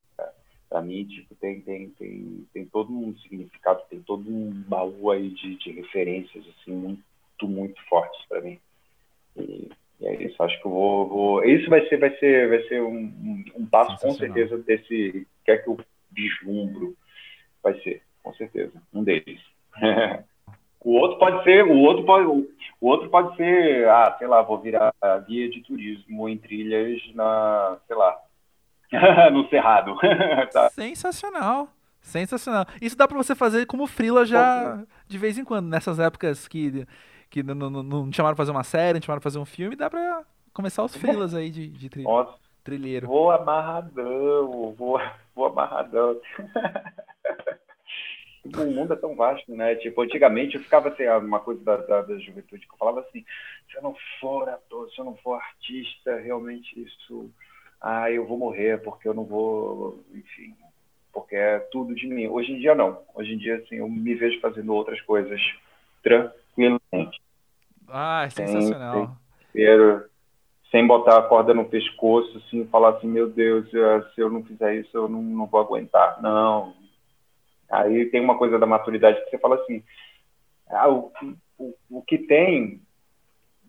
para mim, tipo, tem, tem, tem, tem todo um significado, tem todo um baú aí de, de referências, assim, muito, muito fortes para mim. E, e é isso, acho que eu vou, vou... Isso vai ser, vai ser, vai ser um, um, um passo, com certeza, desse... Que é que eu vislumbro vai ser, com certeza, um deles. o outro pode ser, o outro pode, o outro pode ser, ah, sei lá, vou virar guia de turismo em trilhas na, sei lá, no Cerrado. tá. Sensacional. Sensacional. Isso dá para você fazer como frila já de vez em quando, nessas épocas que, que não, não, não chamaram pra fazer uma série, não chamaram pra fazer um filme, dá pra começar os frilas aí de, de trilha. Nossa. Trilheiro. Vou amarradão, vou, vou amarradão. o mundo é tão vasto, né? Tipo, antigamente eu ficava assim, uma coisa da, da, da, juventude que eu falava assim, se eu não for ator, se eu não for artista, realmente isso, ah, eu vou morrer porque eu não vou, enfim, porque é tudo de mim. Hoje em dia não. Hoje em dia, assim, eu me vejo fazendo outras coisas tranquilamente. Ah, é sensacional. Sem, sem, sem botar a corda no pescoço, assim, falar assim, meu Deus, se eu não fizer isso, eu não, não vou aguentar. Não, Aí tem uma coisa da maturidade que você fala assim, ah, o, o, o que tem,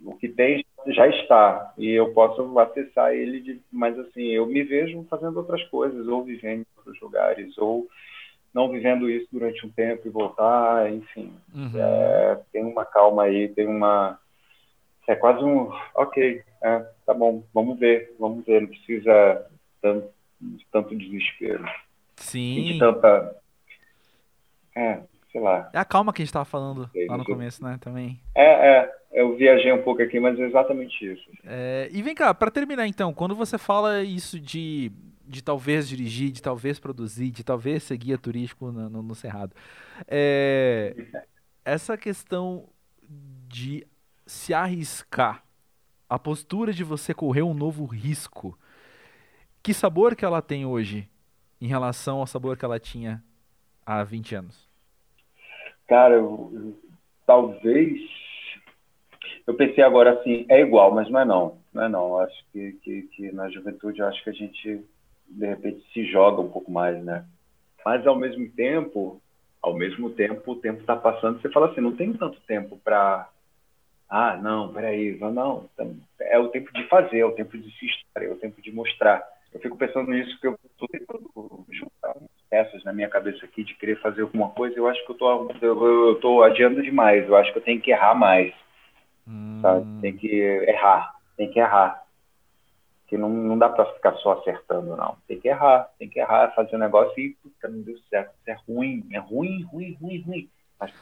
o que tem já está e eu posso acessar ele, de, mas assim eu me vejo fazendo outras coisas ou vivendo em outros lugares ou não vivendo isso durante um tempo e voltar, enfim, uhum. é, tem uma calma aí, tem uma é quase um ok, é, tá bom, vamos ver, vamos ver, não precisa tanto, de tanto desespero, sim, de tanta é, sei lá. É a calma que a gente estava falando sei, lá no começo, né? Também. É, é. Eu viajei um pouco aqui, mas é exatamente isso. É, e vem cá, para terminar então, quando você fala isso de, de talvez dirigir, de talvez produzir, de talvez ser guia turístico no, no, no Cerrado, é, essa questão de se arriscar, a postura de você correr um novo risco, que sabor que ela tem hoje em relação ao sabor que ela tinha há 20 anos? Cara, eu, eu, talvez. Eu pensei agora assim, é igual, mas não é não. Não é não. Acho que, que, que na juventude acho que a gente, de repente, se joga um pouco mais, né? Mas ao mesmo tempo, ao mesmo tempo, o tempo está passando, você fala assim, não tem tanto tempo para. Ah, não, peraí, não. É o tempo de fazer, é o tempo de se estar, é o tempo de mostrar. Eu fico pensando nisso, que eu estou tentando juntar peças na minha cabeça aqui de querer fazer alguma coisa, eu acho que eu eu, eu tô adiando demais. Eu acho que eu tenho que errar mais. Hum. Sabe? Tem que errar. Tem que errar. Que não, não dá para ficar só acertando, não. Tem que errar. Tem que errar, fazer um negócio e puta, não deu certo. Isso é ruim. É ruim, ruim, ruim, ruim. Mas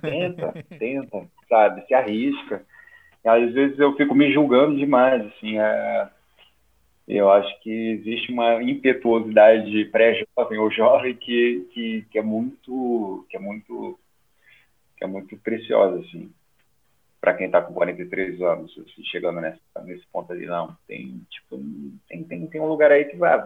tenta, tenta, sabe? Se arrisca. E às vezes eu fico me julgando demais, assim. É eu acho que existe uma impetuosidade pré-jovem ou jovem que, que, que, é muito que é muito que é muito preciosa assim para quem está com 43 anos chegando nessa, nesse ponto ali não tem tipo tem, tem, tem um lugar aí que vai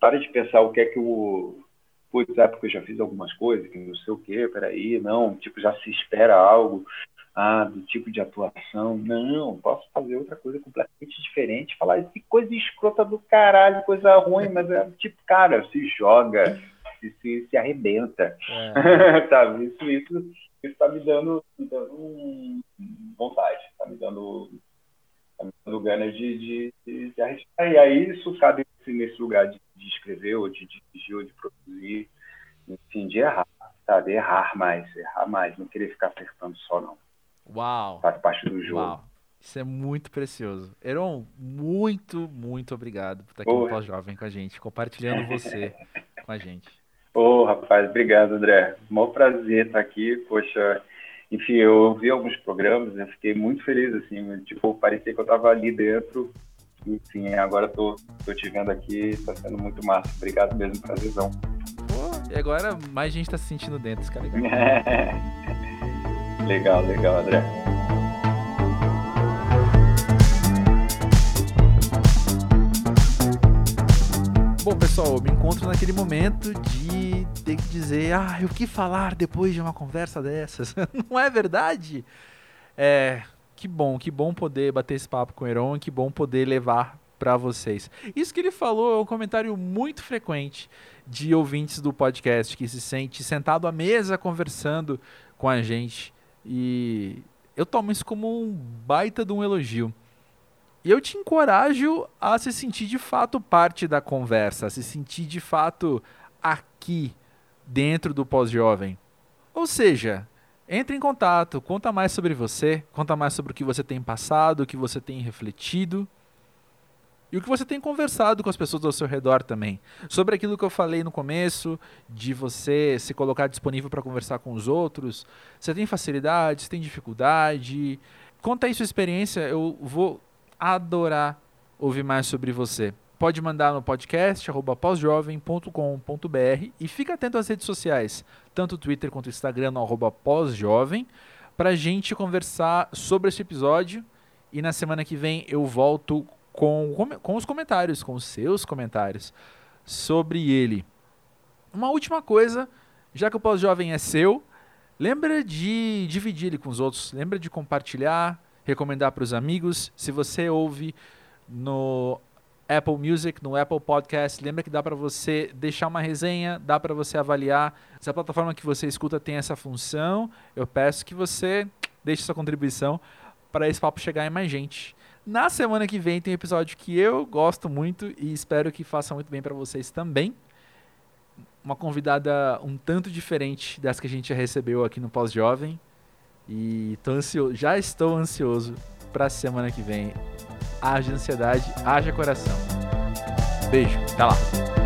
para de pensar o que é que o putz, é porque eu já fiz algumas coisas que não sei o que peraí não tipo já se espera algo ah, do tipo de atuação. Não, posso fazer outra coisa completamente diferente. Falar que coisa escrota do caralho, coisa ruim, mas é tipo, cara, se joga, se, se, se arrebenta. É. Sabe? Isso, isso, isso tá me dando, me dando vontade, tá me dando, tá me dando ganas de, de, de, de arriscar. E aí isso cabe nesse lugar de, de escrever, ou de dirigir, ou de produzir, enfim, de errar, sabe? Errar mais, errar mais, não querer ficar acertando só, não. Uau! Faz parte do jogo. Uau. Isso é muito precioso. Heron, muito, muito obrigado por estar aqui no Pós-Jovem com a gente, compartilhando você com a gente. Ô, oh, rapaz, obrigado, André. Mó prazer estar aqui. Poxa, enfim, eu ouvi alguns programas, eu fiquei muito feliz, assim, tipo, parecia que eu estava ali dentro. Enfim, agora tô, tô te vendo aqui, está sendo muito massa. Obrigado mesmo, prazerzão. Pô, e agora mais gente está se sentindo dentro, cara legal. Legal, legal, André. Bom, pessoal, eu me encontro naquele momento de ter que dizer, ah, o que falar depois de uma conversa dessas? Não é verdade? É, que bom, que bom poder bater esse papo com o Heron, que bom poder levar para vocês. Isso que ele falou é um comentário muito frequente de ouvintes do podcast que se sente sentado à mesa conversando com a gente e eu tomo isso como um baita de um elogio. E eu te encorajo a se sentir de fato parte da conversa, a se sentir de fato aqui, dentro do pós-jovem. Ou seja, entre em contato, conta mais sobre você, conta mais sobre o que você tem passado, o que você tem refletido. E o que você tem conversado com as pessoas ao seu redor também. Sobre aquilo que eu falei no começo, de você se colocar disponível para conversar com os outros. Você tem facilidade, você tem dificuldade. Conta aí sua experiência, eu vou adorar ouvir mais sobre você. Pode mandar no podcast pósjovem.com.br e fica atento às redes sociais, tanto Twitter quanto Instagram, no arroba pósjovem, para a gente conversar sobre esse episódio. E na semana que vem eu volto com, com os comentários, com os seus comentários sobre ele. Uma última coisa, já que o pós-jovem é seu, lembra de dividir ele com os outros, lembra de compartilhar, recomendar para os amigos. Se você ouve no Apple Music, no Apple Podcast, lembra que dá para você deixar uma resenha, dá para você avaliar. Se a plataforma que você escuta tem essa função, eu peço que você deixe sua contribuição para esse papo chegar em mais gente. Na semana que vem tem um episódio que eu gosto muito e espero que faça muito bem para vocês também. Uma convidada um tanto diferente das que a gente já recebeu aqui no Pós-Jovem. E tô ansioso, já estou ansioso para a semana que vem. Haja ansiedade, haja coração. Beijo, até lá.